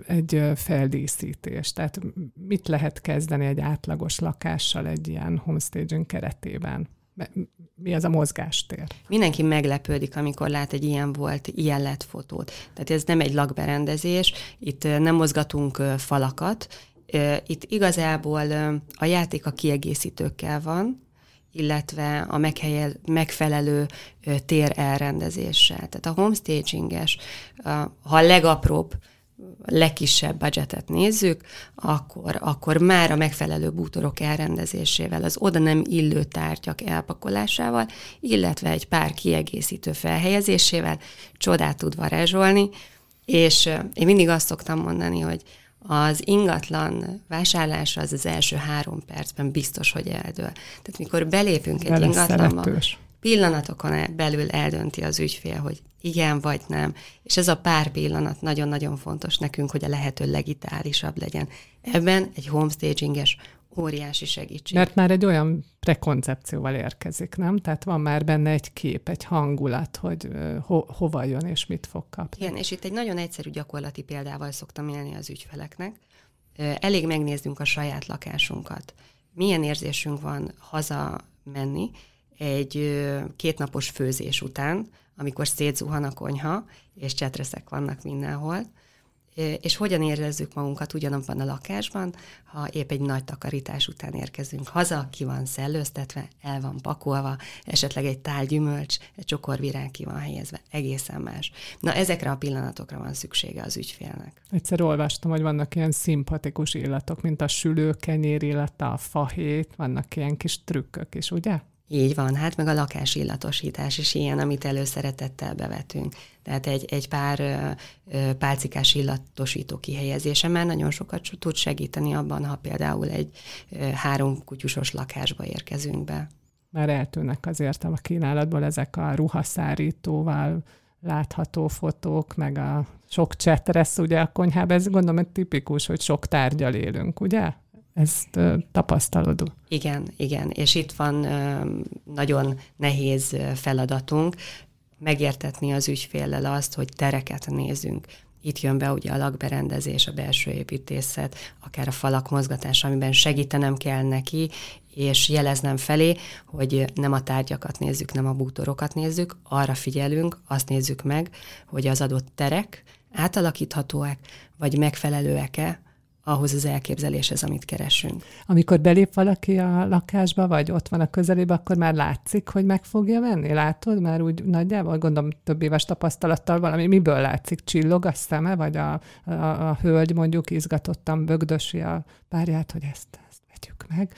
Speaker 2: egy feldíszítés? Tehát mit lehet kezdeni egy átlagos lakással egy ilyen homestaging keretében? mi az a mozgástér?
Speaker 4: Mindenki meglepődik, amikor lát egy ilyen volt, ilyen lett fotót. Tehát ez nem egy lakberendezés, itt nem mozgatunk falakat, itt igazából a játék a kiegészítőkkel van, illetve a meghelyel, megfelelő tér elrendezéssel. Tehát a homestaginges, ha a legapróbb, legkisebb budgetet nézzük, akkor, akkor már a megfelelő bútorok elrendezésével, az oda nem illő tárgyak elpakolásával, illetve egy pár kiegészítő felhelyezésével csodát tud varázsolni, és én mindig azt szoktam mondani, hogy az ingatlan vásárlása az az első három percben biztos, hogy eldől. Tehát mikor belépünk egy Vele ingatlanba, szeretős. pillanatokon belül eldönti az ügyfél, hogy igen vagy nem. És ez a pár pillanat nagyon-nagyon fontos nekünk, hogy a lehető legitálisabb legyen. Ebben egy homestaginges óriási segítség.
Speaker 2: Mert már egy olyan prekoncepcióval érkezik, nem? Tehát van már benne egy kép, egy hangulat, hogy ho- hova jön és mit fog kapni.
Speaker 4: Igen, és itt egy nagyon egyszerű gyakorlati példával szoktam élni az ügyfeleknek. Elég megnéznünk a saját lakásunkat. Milyen érzésünk van haza menni egy kétnapos főzés után, amikor szétzuhan a konyha, és csetreszek vannak mindenhol, és hogyan érezzük magunkat ugyanabban a lakásban, ha épp egy nagy takarítás után érkezünk haza, ki van szellőztetve, el van pakolva, esetleg egy tál gyümölcs, egy csokorvirág ki van helyezve, egészen más. Na ezekre a pillanatokra van szüksége az ügyfélnek.
Speaker 2: Egyszer olvastam, hogy vannak ilyen szimpatikus illatok, mint a sülő kenyér illata, a fahét, vannak ilyen kis trükkök is, ugye?
Speaker 4: Így van, hát meg a lakás illatosítás is ilyen, amit előszeretettel bevetünk. Tehát egy, egy pár ö, pálcikás illatosító kihelyezése már nagyon sokat tud segíteni abban, ha például egy ö, három kutyusos lakásba érkezünk be.
Speaker 2: Már eltűnnek azért a kínálatból ezek a ruhaszárítóval látható fotók, meg a sok csetresz ugye a konyhában. Ez gondolom, hogy tipikus, hogy sok tárgyal élünk, ugye? Ezt tapasztalod?
Speaker 4: Igen, igen, és itt van nagyon nehéz feladatunk. megértetni az ügyféllel azt, hogy tereket nézünk. Itt jön be ugye a lakberendezés, a belső építészet, akár a falak mozgatása, amiben segítenem kell neki, és jeleznem felé, hogy nem a tárgyakat nézzük, nem a bútorokat nézzük, arra figyelünk, azt nézzük meg, hogy az adott terek átalakíthatóak, vagy megfelelőek-e ahhoz az elképzeléshez, amit keresünk.
Speaker 2: Amikor belép valaki a lakásba, vagy ott van a közelében, akkor már látszik, hogy meg fogja venni? Látod már úgy nagyjából? Gondolom több éves tapasztalattal valami. Miből látszik? Csillog a szeme, vagy a, a, a hölgy mondjuk izgatottan bögdösi a párját, hogy ezt, ezt vegyük meg?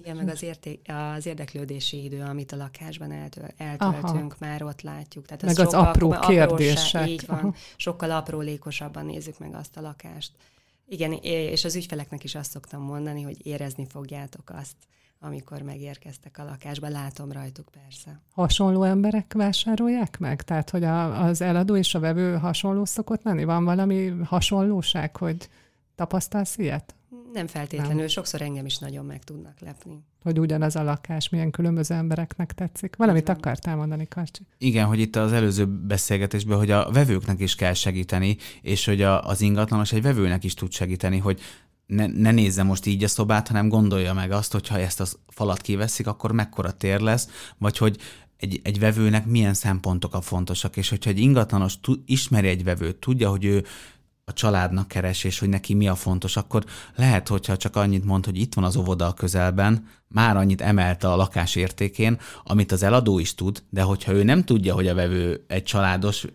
Speaker 4: Igen, meg az, érté- az érdeklődési idő, amit a lakásban eltöl- eltöltünk, Aha. már ott látjuk.
Speaker 2: Tehát meg az apró kérdések.
Speaker 4: Így van, sokkal aprólékosabban nézzük meg azt a lakást. Igen, és az ügyfeleknek is azt szoktam mondani, hogy érezni fogjátok azt, amikor megérkeztek a lakásba, látom rajtuk persze.
Speaker 2: Hasonló emberek vásárolják meg? Tehát, hogy a, az eladó és a vevő hasonló szokott lenni? Van valami hasonlóság, hogy tapasztalsz ilyet?
Speaker 4: Nem feltétlenül, nem. sokszor engem is nagyon meg tudnak lepni.
Speaker 2: Hogy ugyanaz a lakás milyen különböző embereknek tetszik. Valamit Igen. akartál mondani, Karcsi?
Speaker 3: Igen, hogy itt az előző beszélgetésben, hogy a vevőknek is kell segíteni, és hogy a, az ingatlanos egy vevőnek is tud segíteni, hogy ne, ne nézze most így a szobát, hanem gondolja meg azt, hogy ha ezt a falat kiveszik, akkor mekkora tér lesz, vagy hogy egy, egy vevőnek milyen szempontok a fontosak, és hogyha egy ingatlanos tud, ismeri egy vevőt, tudja, hogy ő a családnak keres, és hogy neki mi a fontos, akkor lehet, hogyha csak annyit mond, hogy itt van az óvoda a közelben, már annyit emelte a lakás értékén, amit az eladó is tud, de hogyha ő nem tudja, hogy a vevő egy családos,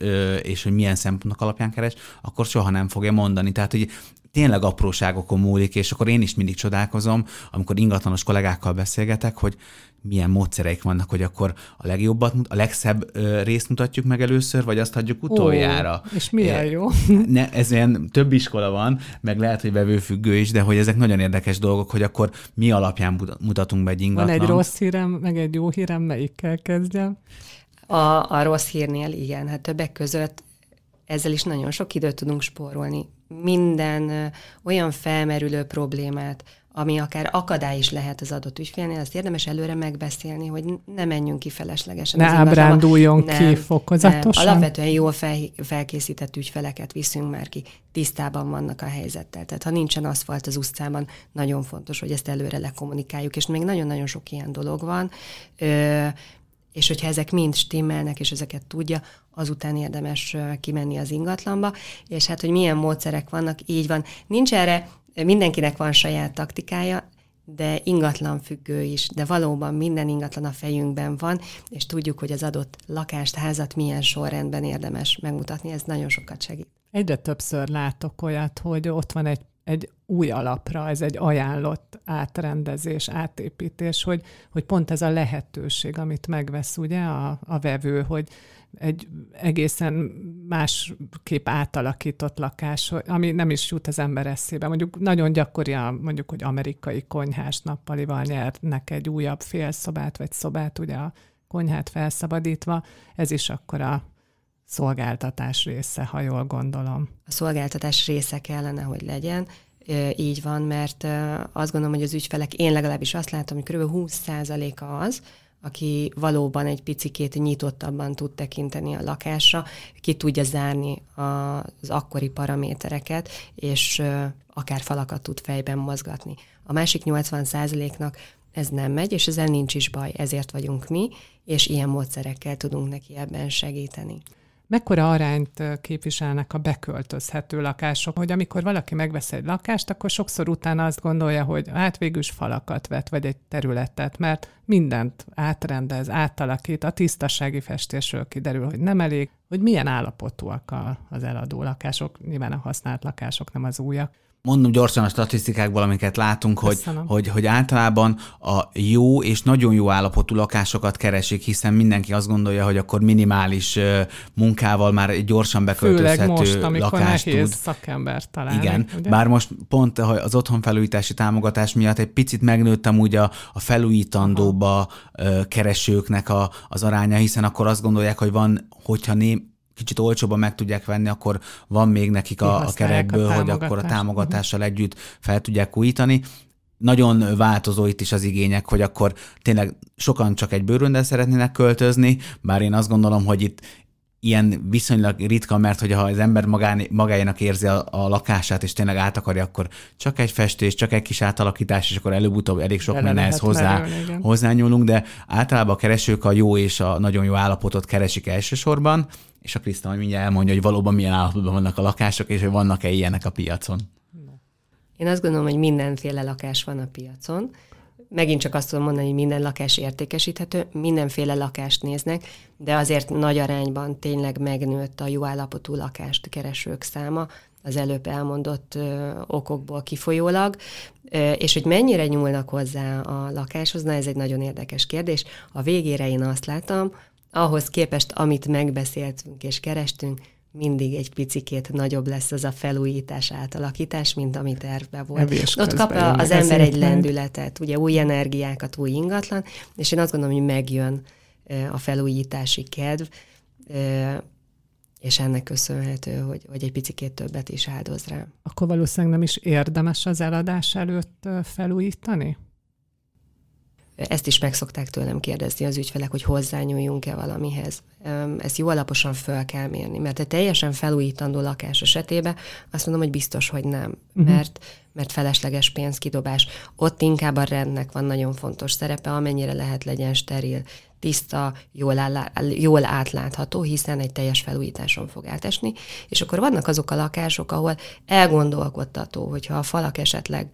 Speaker 3: és hogy milyen szempontok alapján keres, akkor soha nem fogja mondani. Tehát, hogy tényleg apróságokon múlik, és akkor én is mindig csodálkozom, amikor ingatlanos kollégákkal beszélgetek, hogy milyen módszereik vannak, hogy akkor a legjobbat, a legszebb részt mutatjuk meg először, vagy azt hagyjuk utoljára.
Speaker 2: Ó, és milyen jó.
Speaker 3: Ne, ez ilyen több iskola van, meg lehet, hogy vevőfüggő is, de hogy ezek nagyon érdekes dolgok, hogy akkor mi alapján mutatunk be egy ingatlan.
Speaker 2: Van egy rossz hírem, meg egy jó hírem, melyikkel kezdjem?
Speaker 4: A, a rossz hírnél igen, hát többek között ezzel is nagyon sok időt tudunk spórolni. Minden olyan felmerülő problémát, ami akár akadály is lehet az adott ügyfélnél, azt érdemes előre megbeszélni, hogy ne menjünk ki feleslegesen.
Speaker 2: Ne ábránduljon nem, ki fokozatosan.
Speaker 4: Nem. Alapvetően jól fel, felkészített ügyfeleket viszünk már ki, tisztában vannak a helyzettel. Tehát ha nincsen aszfalt az utcában, nagyon fontos, hogy ezt előre lekommunikáljuk, és még nagyon-nagyon sok ilyen dolog van. Ö, és hogyha ezek mind stimmelnek, és ezeket tudja, azután érdemes kimenni az ingatlanba, és hát, hogy milyen módszerek vannak, így van. Nincs erre mindenkinek van saját taktikája, de ingatlan függő is, de valóban minden ingatlan a fejünkben van, és tudjuk, hogy az adott lakást, házat milyen sorrendben érdemes megmutatni, ez nagyon sokat segít.
Speaker 2: Egyre többször látok olyat, hogy ott van egy, egy új alapra, ez egy ajánlott átrendezés, átépítés, hogy, hogy pont ez a lehetőség, amit megvesz ugye a, a vevő, hogy egy egészen másképp átalakított lakás, ami nem is jut az ember eszébe. Mondjuk nagyon gyakori, a, mondjuk, hogy amerikai konyhás nappalival nyernek egy újabb félszobát vagy szobát, ugye a konyhát felszabadítva, ez is akkor a szolgáltatás része, ha jól gondolom.
Speaker 4: A szolgáltatás része kellene, hogy legyen, így van, mert azt gondolom, hogy az ügyfelek, én legalábbis azt látom, hogy kb. 20%-a az, aki valóban egy picikét nyitottabban tud tekinteni a lakásra, ki tudja zárni az akkori paramétereket, és akár falakat tud fejben mozgatni. A másik 80%-nak ez nem megy, és ezzel nincs is baj, ezért vagyunk mi, és ilyen módszerekkel tudunk neki ebben segíteni.
Speaker 2: Mekkora arányt képviselnek a beköltözhető lakások, hogy amikor valaki megvesz egy lakást, akkor sokszor utána azt gondolja, hogy hát végül is falakat vet, vagy egy területet, mert mindent átrendez, átalakít, a tisztasági festésről kiderül, hogy nem elég, hogy milyen állapotúak az eladó lakások, nyilván a használt lakások, nem az újak
Speaker 3: mondom gyorsan a statisztikákból, amiket látunk, hogy, hogy, hogy általában a jó és nagyon jó állapotú lakásokat keresik, hiszen mindenki azt gondolja, hogy akkor minimális munkával már gyorsan beköltözhető Főleg most, amikor lakást nehéz tud.
Speaker 2: szakember találni.
Speaker 3: Igen, ugye? bár most pont az otthonfelújítási támogatás miatt egy picit megnőttem úgy a, a felújítandóba Aha. keresőknek a, az aránya, hiszen akkor azt gondolják, hogy van, hogyha né, kicsit olcsóban meg tudják venni, akkor van még nekik a, a kerekből, a hogy akkor a támogatással együtt fel tudják újítani. Nagyon változó itt is az igények, hogy akkor tényleg sokan csak egy bőröndel szeretnének költözni, bár én azt gondolom, hogy itt ilyen viszonylag ritka, mert hogyha az ember magán, magáénak érzi a, a lakását, és tényleg át akarja, akkor csak egy festés, csak egy kis átalakítás, és akkor előbb-utóbb elég sok minden ehhez hozzá, merülni, hozzányúlunk, de általában a keresők a jó és a nagyon jó állapotot keresik elsősorban, és a Kriszta majd mindjárt elmondja, hogy valóban milyen állapotban vannak a lakások, és hogy vannak-e ilyenek a piacon.
Speaker 4: Én azt gondolom, hogy mindenféle lakás van a piacon. Megint csak azt tudom mondani, hogy minden lakás értékesíthető, mindenféle lakást néznek, de azért nagy arányban tényleg megnőtt a jó állapotú lakást keresők száma, az előbb elmondott ö, okokból kifolyólag, ö, és hogy mennyire nyúlnak hozzá a lakáshoz, na ez egy nagyon érdekes kérdés. A végére én azt látom, ahhoz képest, amit megbeszéltünk és kerestünk, mindig egy picikét nagyobb lesz az a felújítás, átalakítás, mint ami tervbe volt. Evés Ott kap az ember egy lendületet, ugye új energiákat, új ingatlan, és én azt gondolom, hogy megjön a felújítási kedv, és ennek köszönhető, hogy, hogy egy picikét többet is áldoz rá.
Speaker 2: Akkor valószínűleg nem is érdemes az eladás előtt felújítani?
Speaker 4: Ezt is meg szokták tőlem kérdezni az ügyfelek, hogy hozzányúljunk-e valamihez. Ezt jó alaposan föl kell mérni, mert egy teljesen felújítandó lakás esetében azt mondom, hogy biztos, hogy nem, uh-huh. mert, mert felesleges pénzkidobás. Ott inkább a rendnek van nagyon fontos szerepe, amennyire lehet legyen steril, tiszta, jól, áll, jól átlátható, hiszen egy teljes felújításon fog átesni. És akkor vannak azok a lakások, ahol elgondolkodtató, hogyha a falak esetleg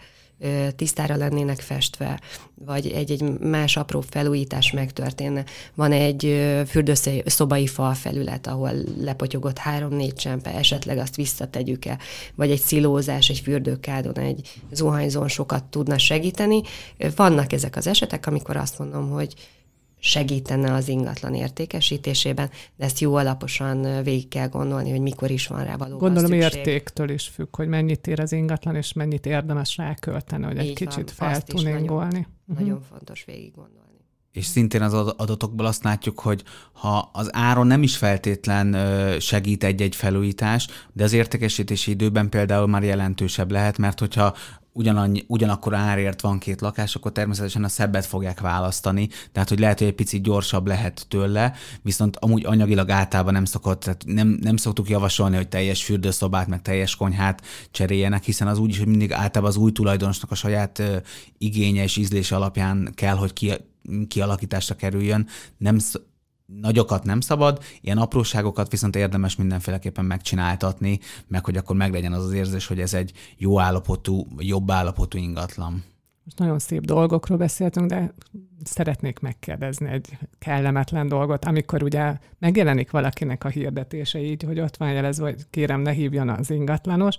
Speaker 4: tisztára lennének festve, vagy egy-egy más apró felújítás megtörténne. Van egy fürdőszobai fal felület, ahol lepotyogott három-négy csempe, esetleg azt visszategyük-e, vagy egy szilózás, egy fürdőkádon, egy zuhanyzón sokat tudna segíteni. Vannak ezek az esetek, amikor azt mondom, hogy segítene az ingatlan értékesítésében, de ezt jó alaposan végig kell gondolni, hogy mikor is van rá való.
Speaker 2: Gondolom szükség. értéktől is függ, hogy mennyit ér az ingatlan, és mennyit érdemes rá költeni, hogy Így egy kicsit fel tudningolni.
Speaker 4: Nagyon, uh-huh. nagyon fontos végig gondolni.
Speaker 3: És szintén az adatokból azt látjuk, hogy ha az áron nem is feltétlen segít egy-egy felújítás, de az értékesítési időben például már jelentősebb lehet, mert hogyha ugyanannyi, ugyanakkor árért van két lakás, akkor természetesen a szebbet fogják választani, tehát hogy lehet, hogy egy picit gyorsabb lehet tőle, viszont amúgy anyagilag általában nem szokott, tehát nem, nem szoktuk javasolni, hogy teljes fürdőszobát, meg teljes konyhát cseréljenek, hiszen az úgy is, hogy mindig általában az új tulajdonosnak a saját igénye és ízlése alapján kell, hogy ki, kialakításra kerüljön. Nem, nagyokat nem szabad, ilyen apróságokat viszont érdemes mindenféleképpen megcsináltatni, meg hogy akkor meglegyen az az érzés, hogy ez egy jó állapotú, jobb állapotú ingatlan.
Speaker 2: Most nagyon szép dolgokról beszéltünk, de szeretnék megkérdezni egy kellemetlen dolgot, amikor ugye megjelenik valakinek a hirdetése így, hogy ott van jelezve, hogy kérem ne hívjon az ingatlanos,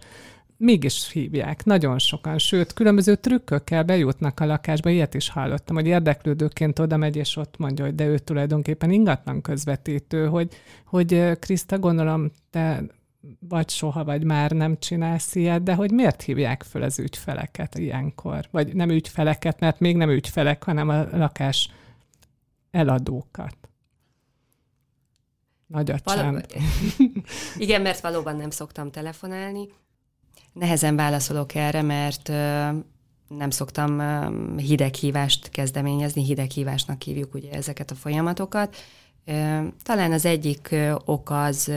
Speaker 2: mégis hívják, nagyon sokan, sőt, különböző trükkökkel bejutnak a lakásba, ilyet is hallottam, hogy érdeklődőként oda megy, és ott mondja, hogy de ő tulajdonképpen ingatlan közvetítő, hogy, hogy Kriszta, gondolom, te vagy soha, vagy már nem csinálsz ilyet, de hogy miért hívják föl az ügyfeleket ilyenkor? Vagy nem ügyfeleket, mert még nem ügyfelek, hanem a lakás eladókat. Nagy a Való...
Speaker 4: Igen, mert valóban nem szoktam telefonálni. Nehezen válaszolok erre, mert nem szoktam hideghívást kezdeményezni, hideghívásnak hívjuk ugye ezeket a folyamatokat. Talán az egyik ok az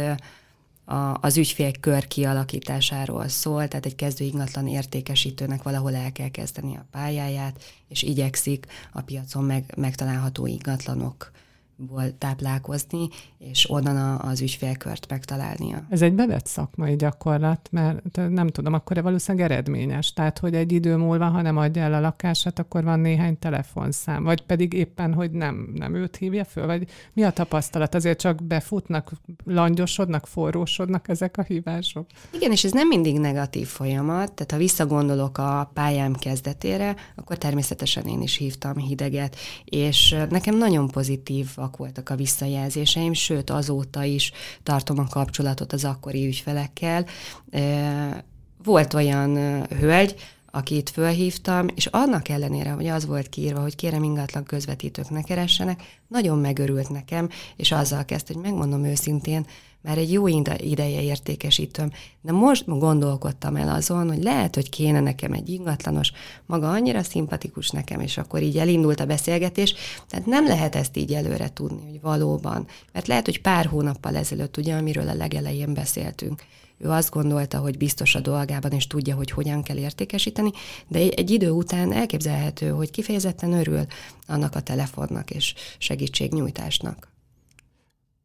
Speaker 4: az ügyfélkör kialakításáról szól, tehát egy kezdő ingatlan értékesítőnek valahol el kell kezdeni a pályáját, és igyekszik a piacon meg, megtalálható ingatlanok ból táplálkozni, és onnan az ügyfélkört megtalálnia.
Speaker 2: Ez egy bevett szakmai gyakorlat, mert nem tudom, akkor valószínűleg eredményes. Tehát, hogy egy idő múlva, ha nem adja el a lakását, akkor van néhány telefonszám, vagy pedig éppen, hogy nem, nem őt hívja föl, vagy mi a tapasztalat? Azért csak befutnak, langyosodnak, forrósodnak ezek a hívások?
Speaker 4: Igen, és ez nem mindig negatív folyamat, tehát ha visszagondolok a pályám kezdetére, akkor természetesen én is hívtam hideget, és nekem nagyon pozitív pozitívak voltak a visszajelzéseim, sőt azóta is tartom a kapcsolatot az akkori ügyfelekkel. Volt olyan hölgy, akit fölhívtam, és annak ellenére, hogy az volt kiírva, hogy kérem ingatlan közvetítők ne keressenek, nagyon megörült nekem, és azzal kezdte, hogy megmondom őszintén,
Speaker 5: már egy jó ideje értékesítőm, de most gondolkodtam el azon, hogy lehet, hogy kéne nekem egy ingatlanos, maga annyira szimpatikus nekem, és akkor így elindult a beszélgetés, tehát nem lehet ezt így előre tudni, hogy valóban, mert lehet, hogy pár hónappal ezelőtt, ugye, amiről a legelején beszéltünk, ő azt gondolta, hogy biztos a dolgában, és tudja, hogy hogyan kell értékesíteni, de egy idő után elképzelhető, hogy kifejezetten örül annak a telefonnak és segítségnyújtásnak.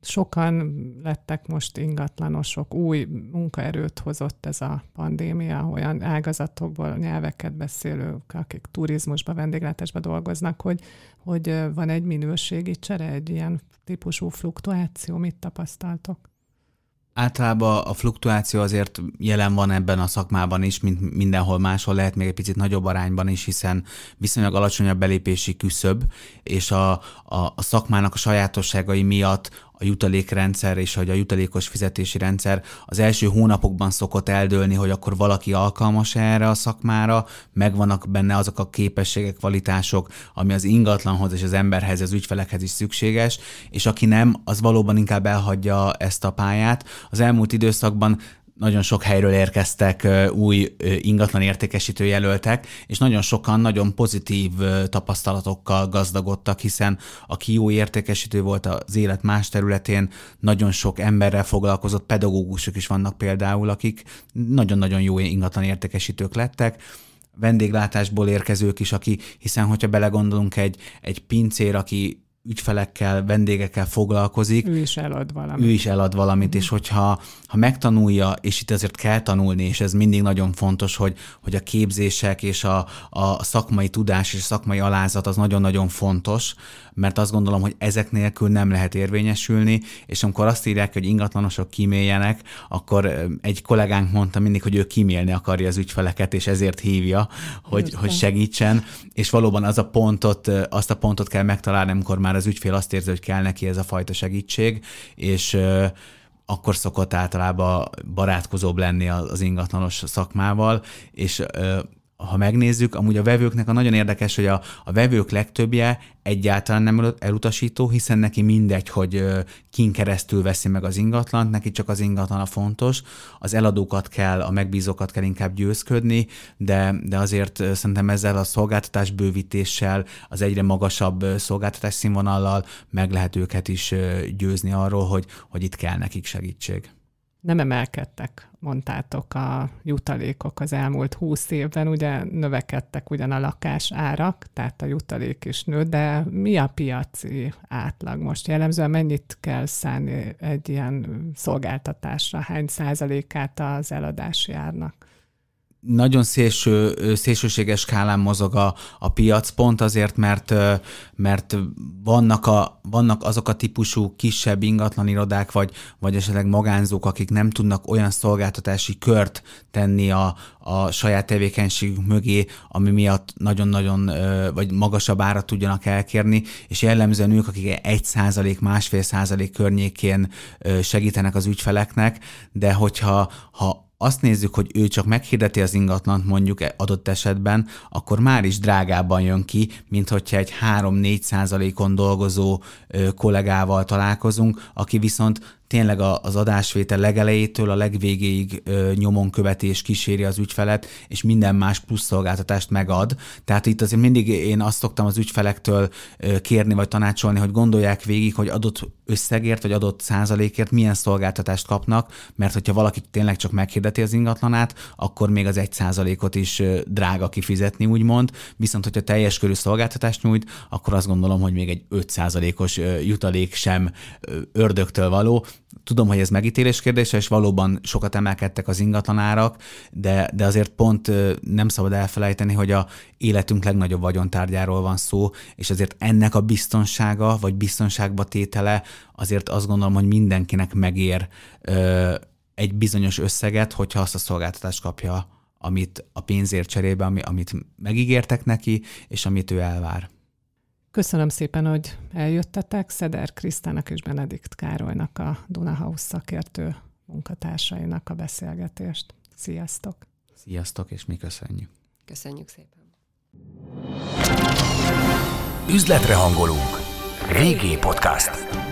Speaker 2: Sokan lettek most ingatlanosok, új munkaerőt hozott ez a pandémia, olyan ágazatokból nyelveket beszélők, akik turizmusban, vendéglátásban dolgoznak, hogy, hogy van egy minőségi csere, egy ilyen típusú fluktuáció, mit tapasztaltok?
Speaker 3: Általában a fluktuáció azért jelen van ebben a szakmában is, mint mindenhol máshol, lehet még egy picit nagyobb arányban is, hiszen viszonylag alacsonyabb belépési küszöb, és a, a, a szakmának a sajátosságai miatt a jutalékrendszer és hogy a jutalékos fizetési rendszer az első hónapokban szokott eldőlni, hogy akkor valaki alkalmas erre a szakmára, megvannak benne azok a képességek, kvalitások, ami az ingatlanhoz és az emberhez, az ügyfelekhez is szükséges, és aki nem, az valóban inkább elhagyja ezt a pályát. Az elmúlt időszakban nagyon sok helyről érkeztek új ingatlan értékesítő jelöltek, és nagyon sokan nagyon pozitív tapasztalatokkal gazdagodtak, hiszen aki jó értékesítő volt az élet más területén, nagyon sok emberrel foglalkozott, pedagógusok is vannak például, akik nagyon-nagyon jó ingatlan értékesítők lettek, vendéglátásból érkezők is, aki, hiszen hogyha belegondolunk egy, egy pincér, aki ügyfelekkel, vendégekkel foglalkozik.
Speaker 2: Ő is elad valamit.
Speaker 3: Ő is elad valamit, és hogyha ha megtanulja, és itt azért kell tanulni, és ez mindig nagyon fontos, hogy, hogy a képzések és a, a szakmai tudás és a szakmai alázat az nagyon-nagyon fontos, mert azt gondolom, hogy ezek nélkül nem lehet érvényesülni, és amikor azt írják, hogy ingatlanosok kíméljenek, akkor egy kollégánk mondta mindig, hogy ő kímélni akarja az ügyfeleket, és ezért hívja, hogy, hogy segítsen, és valóban az a pontot, azt a pontot kell megtalálni, amikor már az ügyfél azt érzi, hogy kell neki ez a fajta segítség, és akkor szokott általában barátkozóbb lenni az ingatlanos szakmával, és ha megnézzük, amúgy a vevőknek a nagyon érdekes, hogy a, a vevők legtöbbje egyáltalán nem elutasító, hiszen neki mindegy, hogy kin keresztül veszi meg az ingatlant, neki csak az ingatlan a fontos. Az eladókat kell, a megbízókat kell inkább győzködni, de, de azért szerintem ezzel a szolgáltatás bővítéssel, az egyre magasabb szolgáltatás színvonallal meg lehet őket is győzni arról, hogy, hogy itt kell nekik segítség
Speaker 2: nem emelkedtek, mondtátok a jutalékok az elmúlt húsz évben, ugye növekedtek ugyan a lakás árak, tehát a jutalék is nő, de mi a piaci átlag most? Jellemzően mennyit kell szállni egy ilyen szolgáltatásra? Hány százalékát az eladási árnak?
Speaker 3: Nagyon szélső, szélsőséges skálán mozog a, a piac, pont azért, mert, mert vannak, a, vannak azok a típusú kisebb ingatlan irodák, vagy, vagy esetleg magánzók, akik nem tudnak olyan szolgáltatási kört tenni a, a saját tevékenységük mögé, ami miatt nagyon-nagyon, vagy magasabb árat tudjanak elkérni, és jellemzően ők, akik egy százalék, másfél százalék környékén segítenek az ügyfeleknek, de hogyha ha azt nézzük, hogy ő csak meghirdeti az ingatlant mondjuk adott esetben, akkor már is drágábban jön ki, mint hogyha egy 3-4 százalékon dolgozó kollégával találkozunk, aki viszont tényleg az adásvétel legelejétől a legvégéig nyomon követés kíséri az ügyfelet, és minden más plusz szolgáltatást megad. Tehát itt azért mindig én azt szoktam az ügyfelektől kérni vagy tanácsolni, hogy gondolják végig, hogy adott összegért vagy adott százalékért milyen szolgáltatást kapnak, mert hogyha valaki tényleg csak meghirdeti az ingatlanát, akkor még az egy százalékot is drága kifizetni, úgymond. Viszont, hogyha teljes körű szolgáltatást nyújt, akkor azt gondolom, hogy még egy 5 százalékos jutalék sem ördögtől való, Tudom, hogy ez megítélés kérdése, és valóban sokat emelkedtek az ingatlanárak, de, de azért pont nem szabad elfelejteni, hogy a életünk legnagyobb vagyontárgyáról van szó, és azért ennek a biztonsága, vagy biztonságba tétele azért azt gondolom, hogy mindenkinek megér ö, egy bizonyos összeget, hogyha azt a szolgáltatást kapja, amit a pénzért cserébe, ami, amit megígértek neki, és amit ő elvár.
Speaker 2: Köszönöm szépen, hogy eljöttetek. Szeder Krisztának és Benedikt Károlynak a Dunahouse szakértő munkatársainak a beszélgetést. Sziasztok!
Speaker 3: Sziasztok, és mi köszönjük.
Speaker 5: Köszönjük szépen.
Speaker 1: Üzletre hangolunk. Régi podcast.